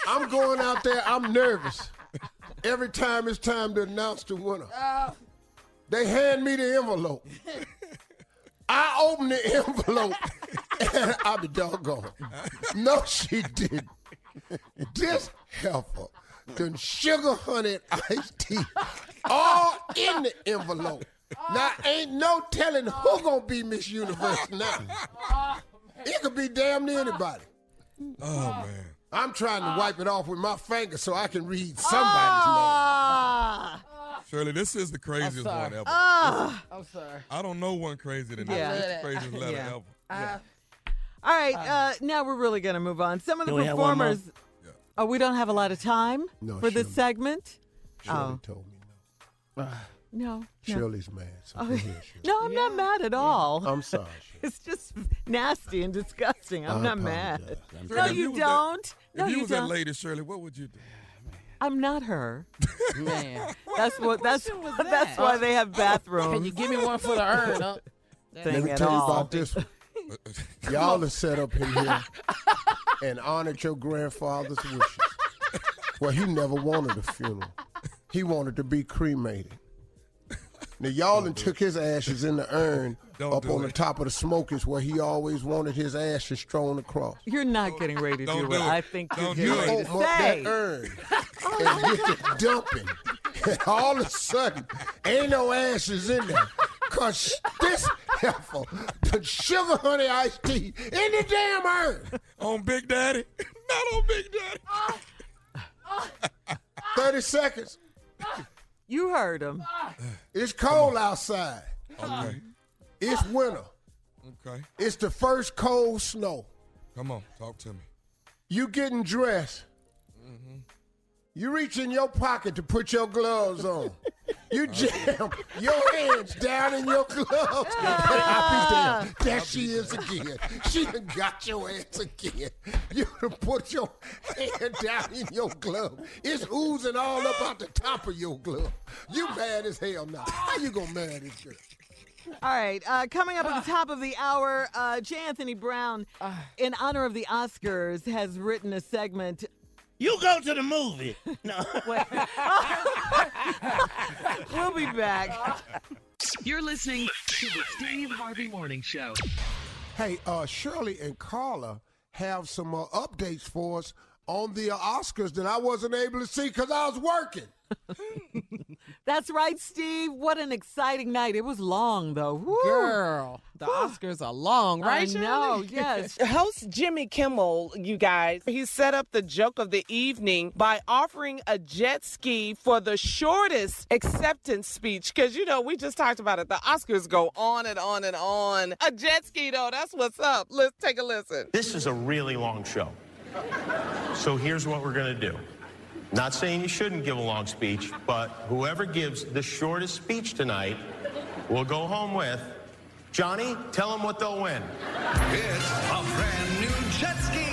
I'm going out there. I'm nervous. Every time it's time to announce the winner, they hand me the envelope. I open the envelope and I be doggone. No, she didn't. This heifer done sugar honey iced tea all in the envelope. Now ain't no telling who gonna be Miss Universe now. It could be damn near anybody. Oh man. I'm trying to wipe it off with my finger so I can read somebody's Ah, Shirley, this is the craziest one ever. ah. I'm sorry. I don't know one crazier than Yeah. that. It's the craziest letter Yeah. ever. Uh, All right, uh, now we're really going to move on. Some of the Can we have one more? performers. Oh, we don't have a lot of time No, for this Shirley. segment. Shirley Oh. told me no. <sighs> No, no. Shirley's mad. So Oh, go ahead, Shirley. no, I'm not mad at all. I'm sorry, <laughs> Shirley. It's just nasty and disgusting. I'm I not mad. apologize. I'm No, Shirley, if you was that- don't. No, if you you was that don't. lady, Shirley, what would you do? I'm not her. <laughs> man. <laughs> That's what. That's question was that's that? why they have bathrooms. Can you give me one for the urn? Huh? Let thing me at tell you all. about this one. <laughs> Y'all are set up in here and honored your grandfather's wishes. Well, he never wanted a funeral. He wanted to be cremated. Now y'all done took his ashes in the urn Don't up do on the top of the smokers where he always wanted his ashes strewn across. You're not getting ready to Don't do do what it. I think you're Don't getting do it. ready to up say. that urn and get to dumping. And <laughs> all of a sudden, ain't no ashes in there. Cause this heifer put sugar honey iced tea in the damn urn. On Big Daddy? <laughs> Not on Big Daddy. <laughs> 30 seconds. You heard him. It's cold outside. Okay. It's winter. Okay. It's the first cold snow. Come on, talk to me. You getting dressed. Mm-hmm. You reach in your pocket to put your gloves on. You <laughs> jam your hands down in your gloves. <laughs> I be damn. There she is again. She done got your ass again. You done put your hand down in your glove. It's oozing all up out the top of your glove. You mad as hell now. How you gonna marry this girl? All right, uh, coming up at the top of the hour, uh, J. Anthony Brown, in honor of the Oscars, has written a segment. You go to the movie. <laughs> No. <laughs> <laughs> We'll be back. You're listening to the Steve Harvey Morning Show. Hey, uh, Shirley and Carla have some uh, updates for us on the uh, Oscars that I wasn't able to see because I was working. That's right, Steve. What an exciting night. It was long, though. Woo. Girl, the Ah. Oscars are long, right? I Shirley? know, <laughs> yes. Host Jimmy Kimmel, you guys, he set up the joke of the evening by offering a jet ski for the shortest acceptance speech. Because, you know, we just talked about it. The Oscars go on and on and on. A jet ski, though, that's what's up. Let's take a listen. This is a really long show. So here's what we're going to do. Not saying you shouldn't give a long speech, but whoever gives the shortest speech tonight will go home with. Johnny, tell them what they'll win. It's a brand new jet ski.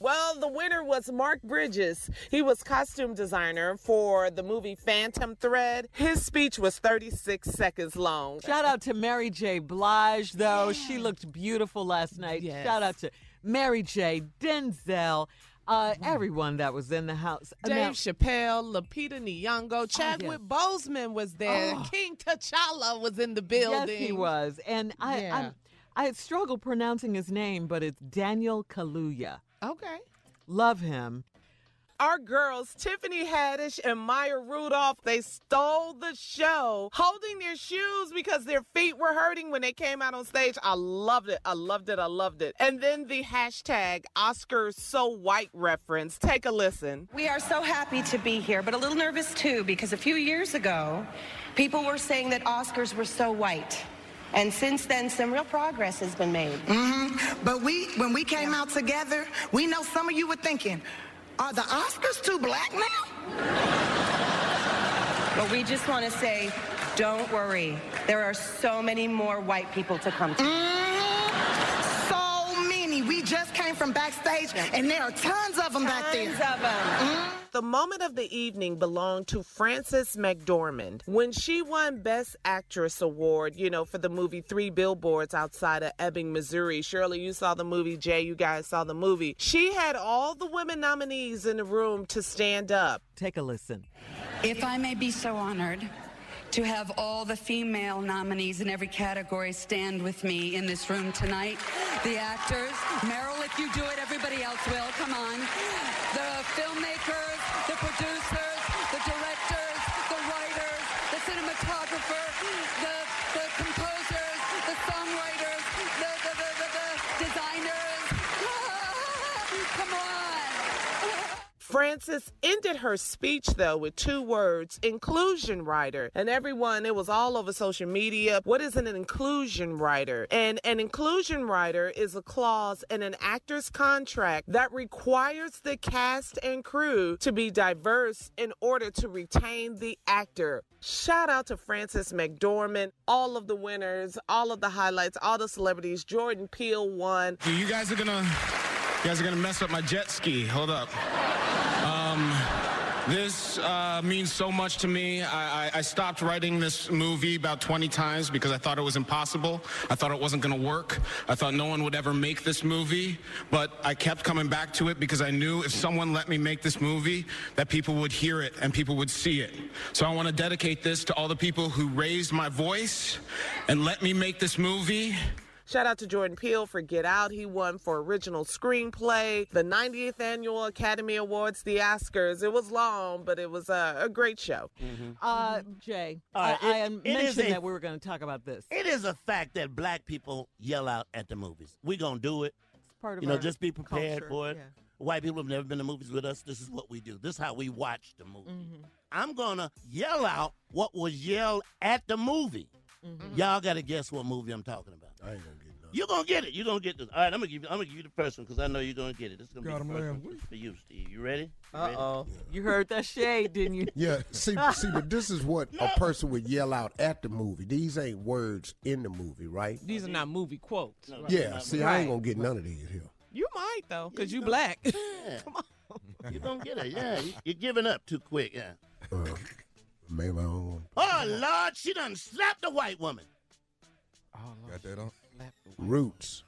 Well, the winner was Mark Bridges. He was costume designer for the movie Phantom Thread. His speech was 36 seconds long. Shout out to Mary J. Blige, though. She looked beautiful last night. Yes. Shout out to Mary J., Denzel, uh, everyone that was in the house. Dave Now- Chappelle, Lupita Nyong'o, Chadwick Boseman was there. Oh. King T'Challa was in the building. Yes, he was. And I, Yeah. I'm, I struggle pronouncing his name, but it's Daniel Kaluuya. Okay. Love him. Our girls, Tiffany Haddish and Maya Rudolph, they stole the show, holding their shoes because their feet were hurting when they came out on stage. I loved it. I loved it. I loved it. And then the hashtag Oscars So White reference. Take a listen. We are so happy to be here, but a little nervous too, because a few years ago, people were saying that Oscars were so white. And since then, some real progress has been made. Mm-hmm. But we, when we came out together, we know some of you were thinking, are the Oscars too black now? But we just want to say, don't worry. There are so many more white people to come to. We just came from backstage, and there are tons of them back there. Tons of them. Mm-hmm. The moment of the evening belonged to Frances McDormand. When she won Best Actress Award, you know, for the movie Three Billboards Outside of Ebbing, Missouri. Shirley, you saw the movie. Jay, you guys saw the movie. She had all the women nominees in the room to stand up. Take a listen. If I may be so honored to have all the female nominees in every category stand with me in this room tonight. The actors, Meryl, if you do it, everybody else will. Come on. The filmmakers, the producers, the directors, the writers, the cinematographer, Frances ended her speech, though, with two words inclusion rider. And everyone, it was all over social media. What is an inclusion rider? And an inclusion rider is a clause in an actor's contract that requires the cast and crew to be diverse in order to retain the actor. Shout out to Frances McDormand, all of the winners, all of the highlights, all the celebrities. Jordan Peele won. You guys are gonna, you guys are gonna mess up my jet ski. Hold up. This uh, means so much to me. I, I, I stopped writing this movie about 20 times because I thought it was impossible. I thought it wasn't gonna work. I thought no one would ever make this movie. But I kept coming back to it because I knew if someone let me make this movie, that people would hear it and people would see it. So I want to dedicate this to all the people who raised my voice and let me make this movie. Shout out to Jordan Peele for Get Out. He won for original screenplay, the 90th annual Academy Awards, the Oscars. It was long, but it was a, a great show. Uh, Jay, All right, I, I it- it is mentioned a- that we were going to talk about this. It is a fact that black people yell out at the movies. We're going to do it. part of you know, our just be prepared culture, for it. yeah. White people have never been to movies with us. This is what we do. This is how we watch the movie. Mm-hmm. I'm going to yell out what was yelled at the movie. Mm-hmm. Y'all got to guess what movie I'm talking about. I ain't gonna get nothing. You're gonna get it. You're gonna get this. All right, I'm gonna give you. I'm gonna give you the first one because I know you're gonna get it. This is gonna Got be him the first one for you, Steve. You ready? Uh oh. You heard that shade, didn't you? Yeah, see, <laughs> see, but this is what a person would yell out at the movie. These ain't words in the movie, right? These are not movie quotes. Yeah, see, I ain't gonna get none of these here. You might, though, because you black. <laughs> Yeah. Come on. You're gonna get it. Yeah, you- you're giving up too quick. Yeah. Uh, maybe I don't want Oh Lord, she done slapped a white woman. Got that on? Roots.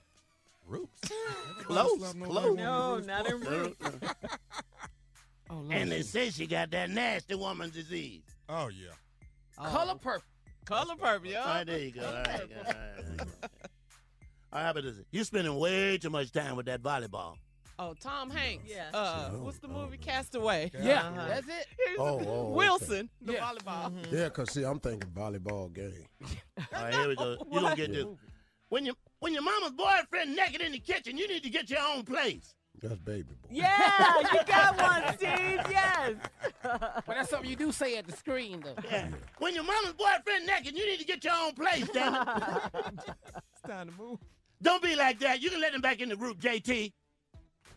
Roots. <laughs> Close, close. No, not in root. <laughs> And they say she got that nasty woman disease. Oh yeah. Color purple. Color purple, yo. All right, there you go. All right, all right, all right. All right, how about this? You spending way too much time with that volleyball. Oh, Tom Hanks. Yeah. Uh, what's the movie Castaway? Yeah, Uh-huh. that's it. He's Oh, oh, okay. <laughs> Wilson, the Yeah. volleyball. Yeah, cause see, I'm thinking volleyball game. All right, here we go. You don't get this. When you when your mama's boyfriend naked in the kitchen, you need to get your own place. That's baby boy. Yeah, you got one, Steve. Yes. <laughs> But that's something you do say at the screen, though. Yeah. When your mama's boyfriend naked, you need to get your own place, <laughs> damn it. It's time to move. Don't be like that. You can let him back in the group, JT.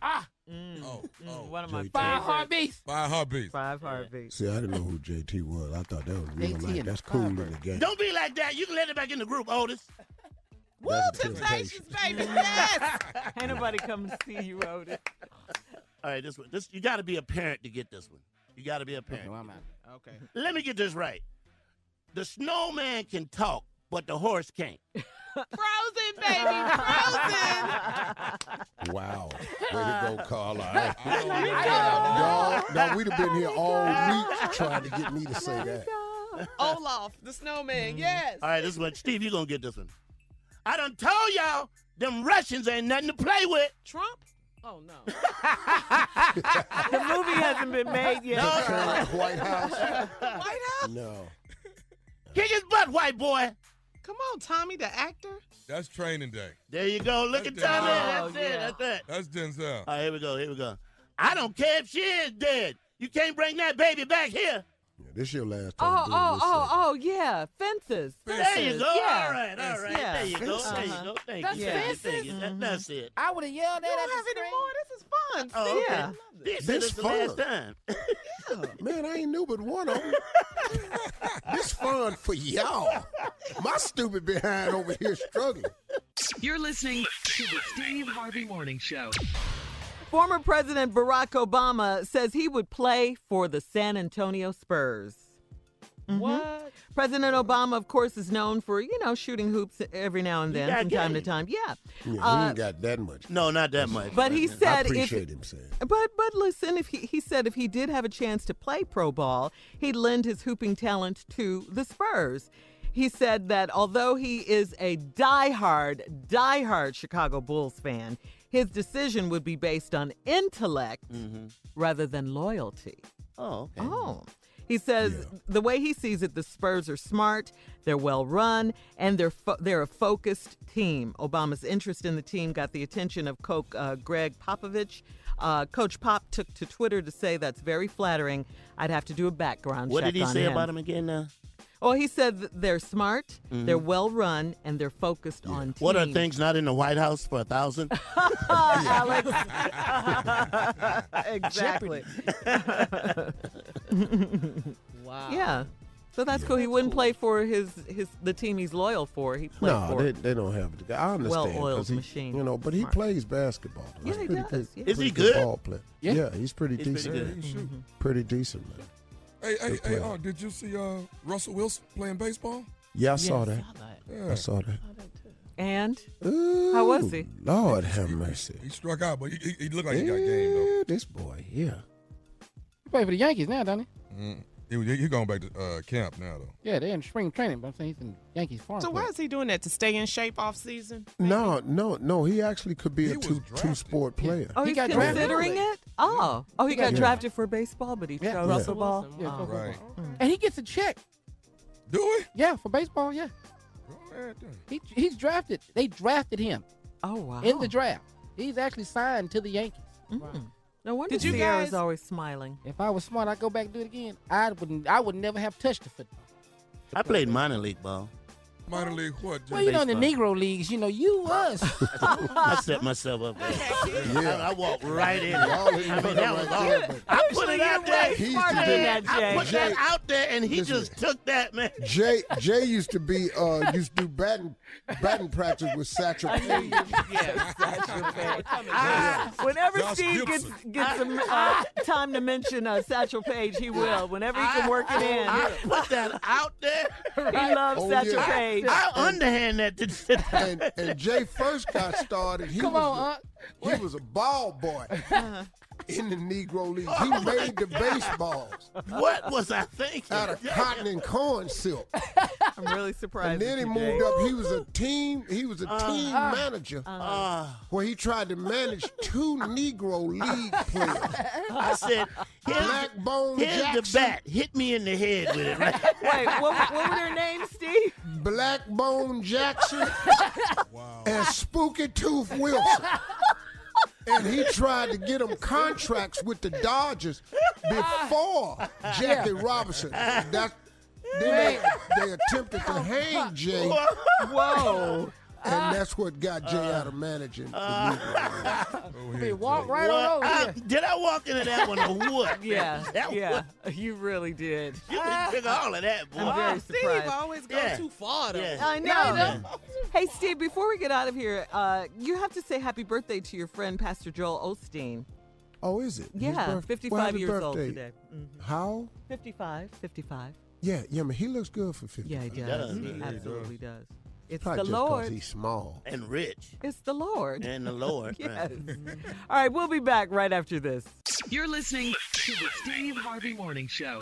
Ah, Oh, oh. One of my JT. five favorite. heartbeats. Five heartbeats. Five heartbeats. See, I didn't know who JT was. I thought that was real JT life. That's cool in the game. Don't be like that. You can let him back in the group, Otis. Woo, That's a Temptations, baby. Yes. <laughs> Ain't nobody come to see you, Otis. All right, this one. This you got to be a parent to get this one. You got to be a parent. I'm out. okay. Let me get this right. The snowman can talk, but the horse can't. <laughs> Frozen, baby. Frozen. Wow. Way to go, Carla. I- I don't know. Y'all, now we'd have been here all week trying to get me to say that. Olaf, the snowman. Mm. Yes. All right, this one. Steve, you're going to get this one. I done told y'all them Russians ain't nothing to play with. Trump? Oh, no. <laughs> The movie hasn't been made yet. White House? <laughs> White House? No. Kick his butt, white boy. Come on, Tommy, the actor. That's training day. There you go. Look That's at Tommy. Denzel. That's oh, it. That's it. That's Denzel. All right, here we go. Here we go. I don't care if she is dead. You can't bring that baby back here. Yeah, this your last Oh, time doing oh, this. oh, oh shit. oh, yeah. Fences. There you go. Yeah. All right, all right. Yeah. There you go. There you go. Thank That's you. Thank you. fences? Thank you. That- that's it. I would have yelled You that don't at have any more. This is fun. Oh, okay. Yeah. This, This is the fun. last time. <laughs> yeah. Man, I ain't knew but one of them. <laughs> this fun for y'all. My stupid behind over here struggling. You're listening to the Steve Harvey Morning Show. Former President Barack Obama says he would play for the San Antonio Spurs. Mhm. What? President Obama, of course, is known for, you know, shooting hoops every now and then got from time to time. Yeah. Yeah, he Uh, ain't got that much. No, not that much. But he I said if appreciate him saying. But but listen, if he, he said if he did have a chance to play pro ball, he'd lend his hooping talent to the Spurs. He said that although he is a diehard, diehard Chicago Bulls fan, his decision would be based on intellect rather than loyalty. Oh, okay. Oh. He says the way he sees it, the Spurs are smart, they're well run, and they're fo- they're a focused team. Obama's interest in the team got the attention of Coach uh, Gregg Popovich. Uh, Coach Pop took to Twitter to say that's very flattering. I'd have to do a background What check What did he say him. about him again now? Oh, he said that they're smart, they're Mhm. well run, and they're focused on team. What are things not in the White House for a thousand? <laughs> Alex. <laughs> exactly. <laughs> Wow. Yeah. So that's cool. He wouldn't play for his, his the team he's loyal for. He played No, for they, they don't have it. I understand. Well-oiled he- machine. You know, but he Smart. plays basketball. though. Yeah, he pretty does, Good, yeah. Is he pretty good? Ball player. Yeah. Yeah, he's pretty He's pretty decent. good. He shoot. Pretty decent, man. Hey, hey, hey, player. uh, did you see uh, Russell Wilson playing baseball? Yeah, I saw that. Yeah. I saw that. And Ooh, How was he? Lord have mercy. He struck out, but he, he, he looked like he got game, though. This boy, yeah. He play for the Yankees now, don't he? Mm. He, he, he going back to uh, camp now, though. Yeah, they're in spring training, but I'm saying he's in Yankees farm. So why is he doing that to stay in shape off season? No, no, no. He actually could be He a two drafted. two sport player. oh, He he's got drafted. considering it. Oh, oh, he He got got drafted for baseball, but he Yeah. chose Yeah. Russell Ball. Yeah, Oh. go. Right. And he gets a check. Do we? Yeah, for baseball. Yeah, Go ahead, then. he, he's drafted. They drafted him Oh, wow. in the draft. He's actually signed to the Yankees. Mm. No wonder Did you Ciara's guys- always smiling. If I was smart, I'd go back and do it again. I wouldn't. I would never have touched the football. I played minor league ball. Minor league what? Well, you know, in the Negro leagues, you know, you us. <laughs> I set myself up there. Yeah. I, I walked right in. Y'all I mean, put that it was all. there, I put it out there. way smarter than man. that, I Jay. put that out there, and he Listen. just took that, man. Jay Jay used to be uh used to do batting batting practice with Satchel Paige. Ah, Whenever Josh Steve gets Gibson. gets some uh, time to mention uh, Satchel Paige, he will. Whenever he can work it in, I put that out there. he loves Oh, Satchel yeah. Paige. I underhand that to <laughs> And and Jay first got started. He Come was on, a, Unc. he was a ball boy. Uh-huh. <laughs> in the Negro League. He made the baseballs. What was I thinking? Out of cotton and corn silk. I'm really surprised. And then he you, moved Jay. up. He was a team. He was a team Uh-huh. manager, Uh, where he tried to manage two Negro League <laughs> players. I said, here's, Black Bone here's Jackson. the bat. Hit me in the head with it. Right? <laughs> Wait, what, what were their names, Steve? Black Bone Jackson and Spooky Tooth Wilson. And he tried to get him contracts with the Dodgers before Jackie Robinson. That, then they, they attempted to hang Jay. Whoa. And that's what got Jay out of managing. the Negro League. Hey, walk right What? on over I- here. did I walk into that one or what? Yeah, <laughs> That yeah, <laughs> you really did. <laughs> You can pick all of that, boy. I'm very surprised. Steve surprised. always go Yeah. too far though. Yeah. I know. Hey, Steve, before we get out of here, uh, you have to say happy birthday to your friend, Pastor Joel Osteen. Oh, is it? His Yeah, birth- 55 well, happy years old birthday. today. Mhm. How? 55, 55. Yeah, yeah, man, he looks good for 50. Yeah, he does. does, He man. absolutely does. It's Probably the just 'cause Lord. he's small. And rich. It's the Lord. And the Lord. <laughs> yes. right. <laughs> All right, we'll be back right after this. You're listening to the Steve Harvey Morning Show.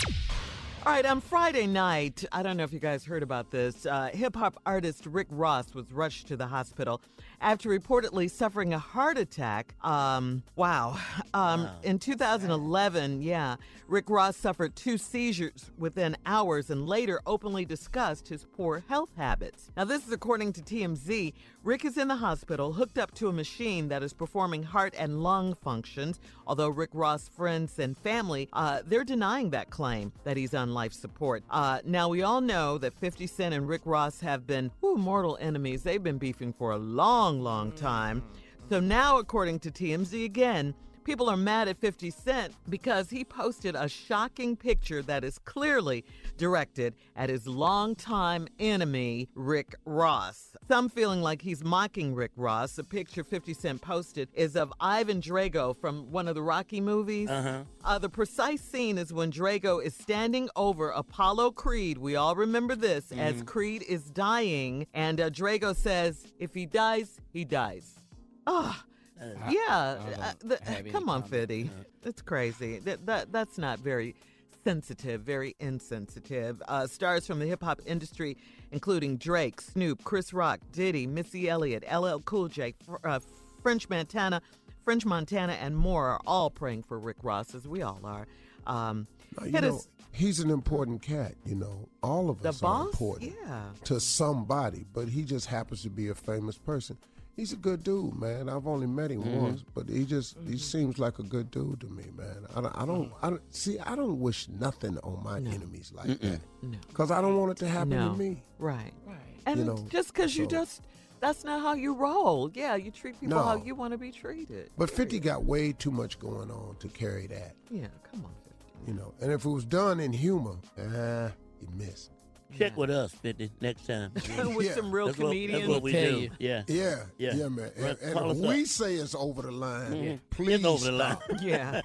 All right, on Friday night, I don't know if you guys heard about this. Uh, Hip hop artist Rick Ross was rushed to the hospital after reportedly suffering a heart attack. Um, wow. <laughs> Um, In 2011, yeah, Rick Ross suffered two seizures within hours and later openly discussed his poor health habits. Now, this is according to TMZ. Rick is in the hospital, hooked up to a machine that is performing heart and lung functions. Although Rick Ross' friends and family, uh, they're denying that claim that he's on life support. Uh, now, we all know that 50 Cent and Rick Ross have been whew, mortal enemies. They've been beefing for a long, long long time. So now, according to TMZ again, people are mad at 50 Cent because he posted a shocking picture that is clearly directed at his longtime enemy, Rick Ross. Some feeling like he's mocking Rick Ross. The picture 50 Cent posted is of Ivan Drago from one of the Rocky movies. Uh-huh. Uh, the precise scene is when Drago is standing over Apollo Creed. We all remember this as Mhm. Creed is dying, and uh, Drago says, "If he dies, he dies." Oh, yeah. uh, the- come on, comment. Fiddy. It's crazy. That, that that's not very sensitive, very insensitive. Uh, stars from the hip hop industry, including Drake, Snoop, Chris Rock, Diddy, Missy Elliott, LL Cool J, uh, French Montana, French Montana, and more, are all praying for Rick Ross, as we all are. Um, Now, you know, us- he's an important cat. You know, all of The us are boss? important Yeah. to somebody, but he just happens to be a famous person. He's a good dude, man. I've only met him Mhm. once, but he just he seems like a good dude to me, man. I don't, I don't, I don't see. I don't wish nothing on my enemies like that, No. because I don't want it to happen No. to me. Right. Right. And You know, just because you just, that's not how you roll. Yeah, you treat people how you want to be treated. But Fifty got way too much going on to carry that, Yeah, come on. 50. you know. And if it was done in humor, ah, you missed. Check with us, 50, next time. <laughs> With some real That's what- comedians. That's what we Tell do. you. Yeah. Yeah, Yeah. yeah, man. And, and if we up. say it's over the line, Mhm. please It's over the line. <laughs> <laughs> Yeah.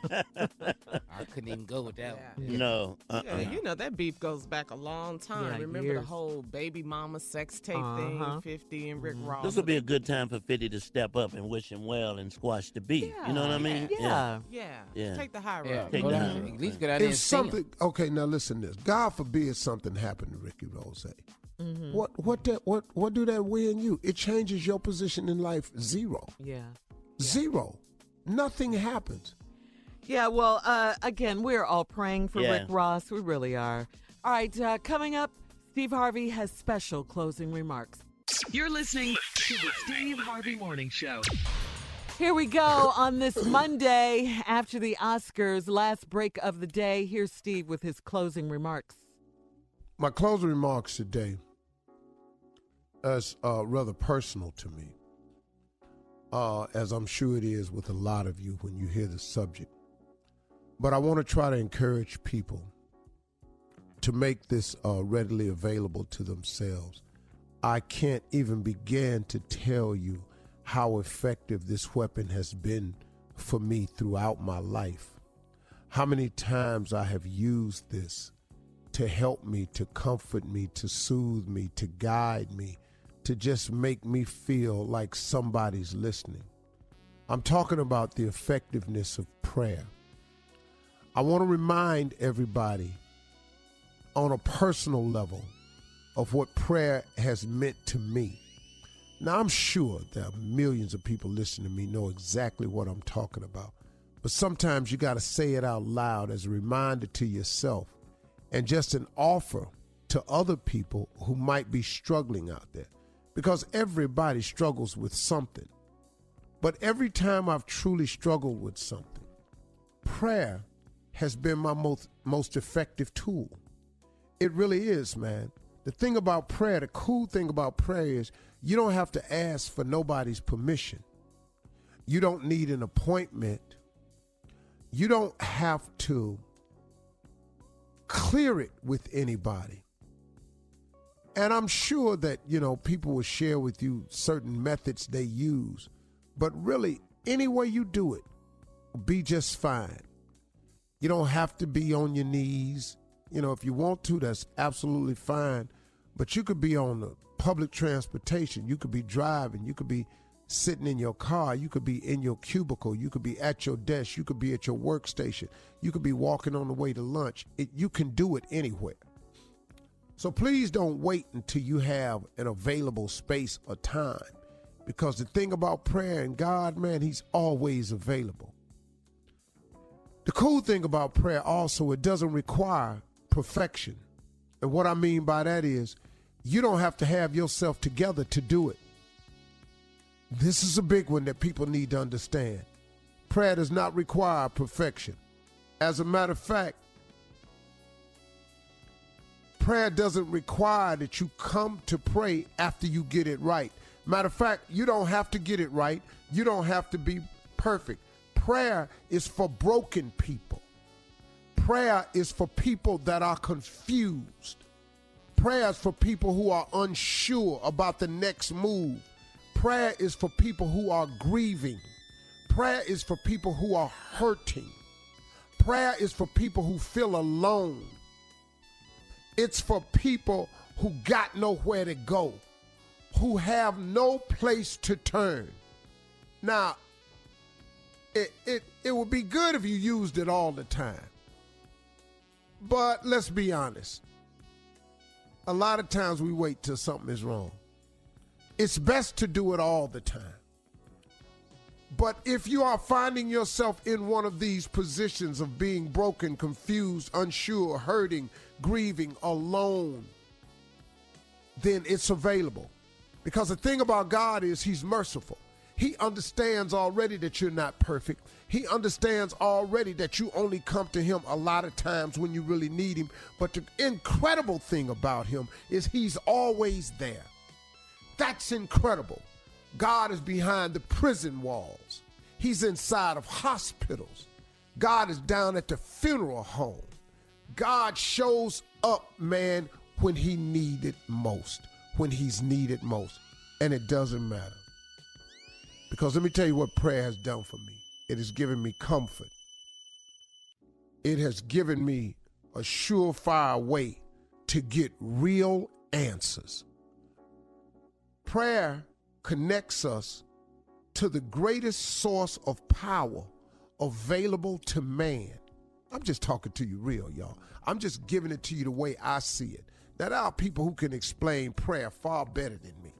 I couldn't even go with that one. No. Uh-uh. Yeah, you know that beef goes back a long time. Yeah, Remember years. the whole baby mama sex tape Uh-huh. thing, Fifty and Rick Ross. This will be a good time for 50 to step up and wish him well and squash the beef. You know what I mean? Yeah. yeah. Yeah. Take the high road. Yeah, Take go that. down, at least go down there and If see him. something, okay, now listen to this. God forbid something happened to Ricky Rose. Mhm. What what that what what do that win you? It changes your position in life zero. Yeah. Zero. Nothing happens. Yeah, well, uh, again, we're all praying for Yeah. Rick Ross. We really are. All right, uh, coming up, Steve Harvey has special closing remarks. You're listening to the Steve Harvey Morning Show. Here we go on this Monday after the Oscars, last break of the day. Here's Steve with his closing remarks. My closing remarks today is uh, rather personal to me, uh, as I'm sure it is with a lot of you when you hear the subject. But I want to try to encourage people to make this uh, readily available to themselves. I can't even begin to tell you how effective this weapon has been for me throughout my life. How many times I have used this to help me, to comfort me, to soothe me, to guide me, to just make me feel like somebody's listening. I'm talking about the effectiveness of prayer. I want to remind everybody on a personal level of what prayer has meant to me. Now, I'm sure there are millions of people listening to me know exactly what I'm talking about. But sometimes you got to say it out loud as a reminder to yourself and just an offer to other people who might be struggling out there. Because everybody struggles with something. But every time I've truly struggled with something, prayer has been my most, most effective tool. It really is, man. The thing about prayer, the cool thing about prayer is you don't have to ask for nobody's permission. You don't need an appointment. You don't have to clear it with anybody. And I'm sure that, you know, people will share with you certain methods they use, but really, any way you do it, be just fine. You don't have to be on your knees. You know, if you want to, that's absolutely fine. But you could be on the public transportation. You could be driving. You could be sitting in your car. You could be in your cubicle. You could be at your desk. You could be at your workstation. You could be walking on the way to lunch. It, you can do it anywhere. So please don't wait until you have an available space or time. Because the thing about prayer and God, man, He's always available. The cool thing about prayer also, it doesn't require perfection. And what I mean by that is, you don't have to have yourself together to do it. This is a big one that people need to understand. Prayer does not require perfection. As a matter of fact, prayer doesn't require that you come to pray after you get it right. Matter of fact, you don't have to get it right. You don't have to be perfect. Prayer is for broken people. Prayer is for people that are confused. Prayer is for people who are unsure about the next move. Prayer is for people who are grieving. Prayer is for people who are hurting. Prayer is for people who feel alone. It's for people who got nowhere to go, who have no place to turn. Now, it, it, it would be good if you used it all the time. But let's be honest. A lot of times we wait till something is wrong. It's best to do it all the time. But if you are finding yourself in one of these positions of being broken, confused, unsure, hurting, grieving, alone, then it's available. Because the thing about God is He's merciful. He understands already that you're not perfect. He understands already that you only come to Him a lot of times when you really need Him. But the incredible thing about Him is He's always there. That's incredible. God is behind the prison walls, He's inside of hospitals. God is down at the funeral home. God shows up, man, when He needed most, when He's needed most. And it doesn't matter. Because let me tell you what prayer has done for me it has given me comfort, it has given me a surefire way to get real answers. Prayer connects us to the greatest source of power available to man. I'm just talking to you real, y'all. I'm just giving it to you the way I see it. Now, there are people who can explain prayer far better than me.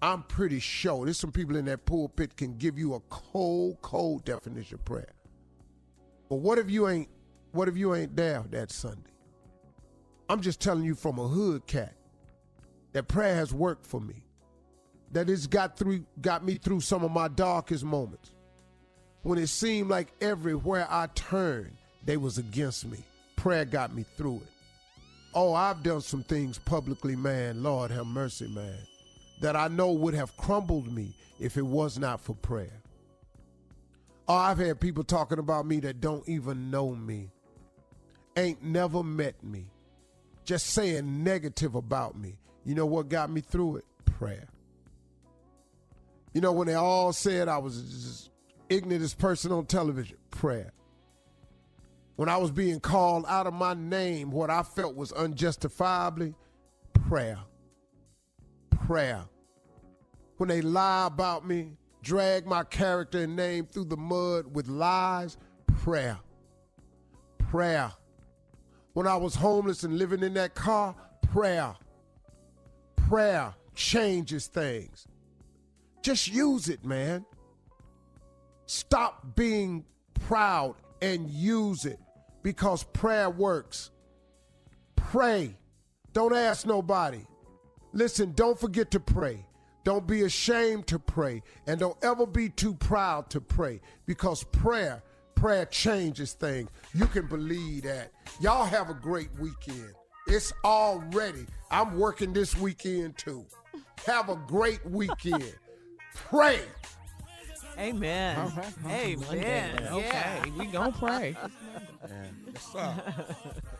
I'm pretty sure there's some people in that pulpit can give you a cold, cold definition of prayer. But what if you ain't what if you ain't there that Sunday? I'm just telling you from a hood cat that prayer has worked for me. That it's got through got me through some of my darkest moments. When it seemed like everywhere I turned, they was against me. Prayer got me through it. Oh, I've done some things publicly, man. Lord have mercy, man that I know would have crumbled me if it was not for prayer. Oh, I've had people talking about me that don't even know me, ain't never met me, just saying negative about me. You know what got me through it? Prayer. You know, when they all said I was just ignorantest person on television, prayer. When I was being called out of my name, what I felt was unjustifiably, prayer prayer. When they lie about me, drag my character and name through the mud with lies? Prayer. Prayer. When I was homeless and living in that car, prayer. Prayer changes things. Just use it, man. Stop being proud and use it because prayer works. Pray. Don't ask nobody. Listen, don't forget to pray. Don't be ashamed to pray. And don't ever be too proud to pray because prayer, prayer changes things. You can believe that. Y'all have a great weekend. It's already. I'm working this weekend too. Have a great weekend. Pray. Amen. All right. Amen. Okay, Yeah. we gonna pray. <laughs> What's up? <laughs>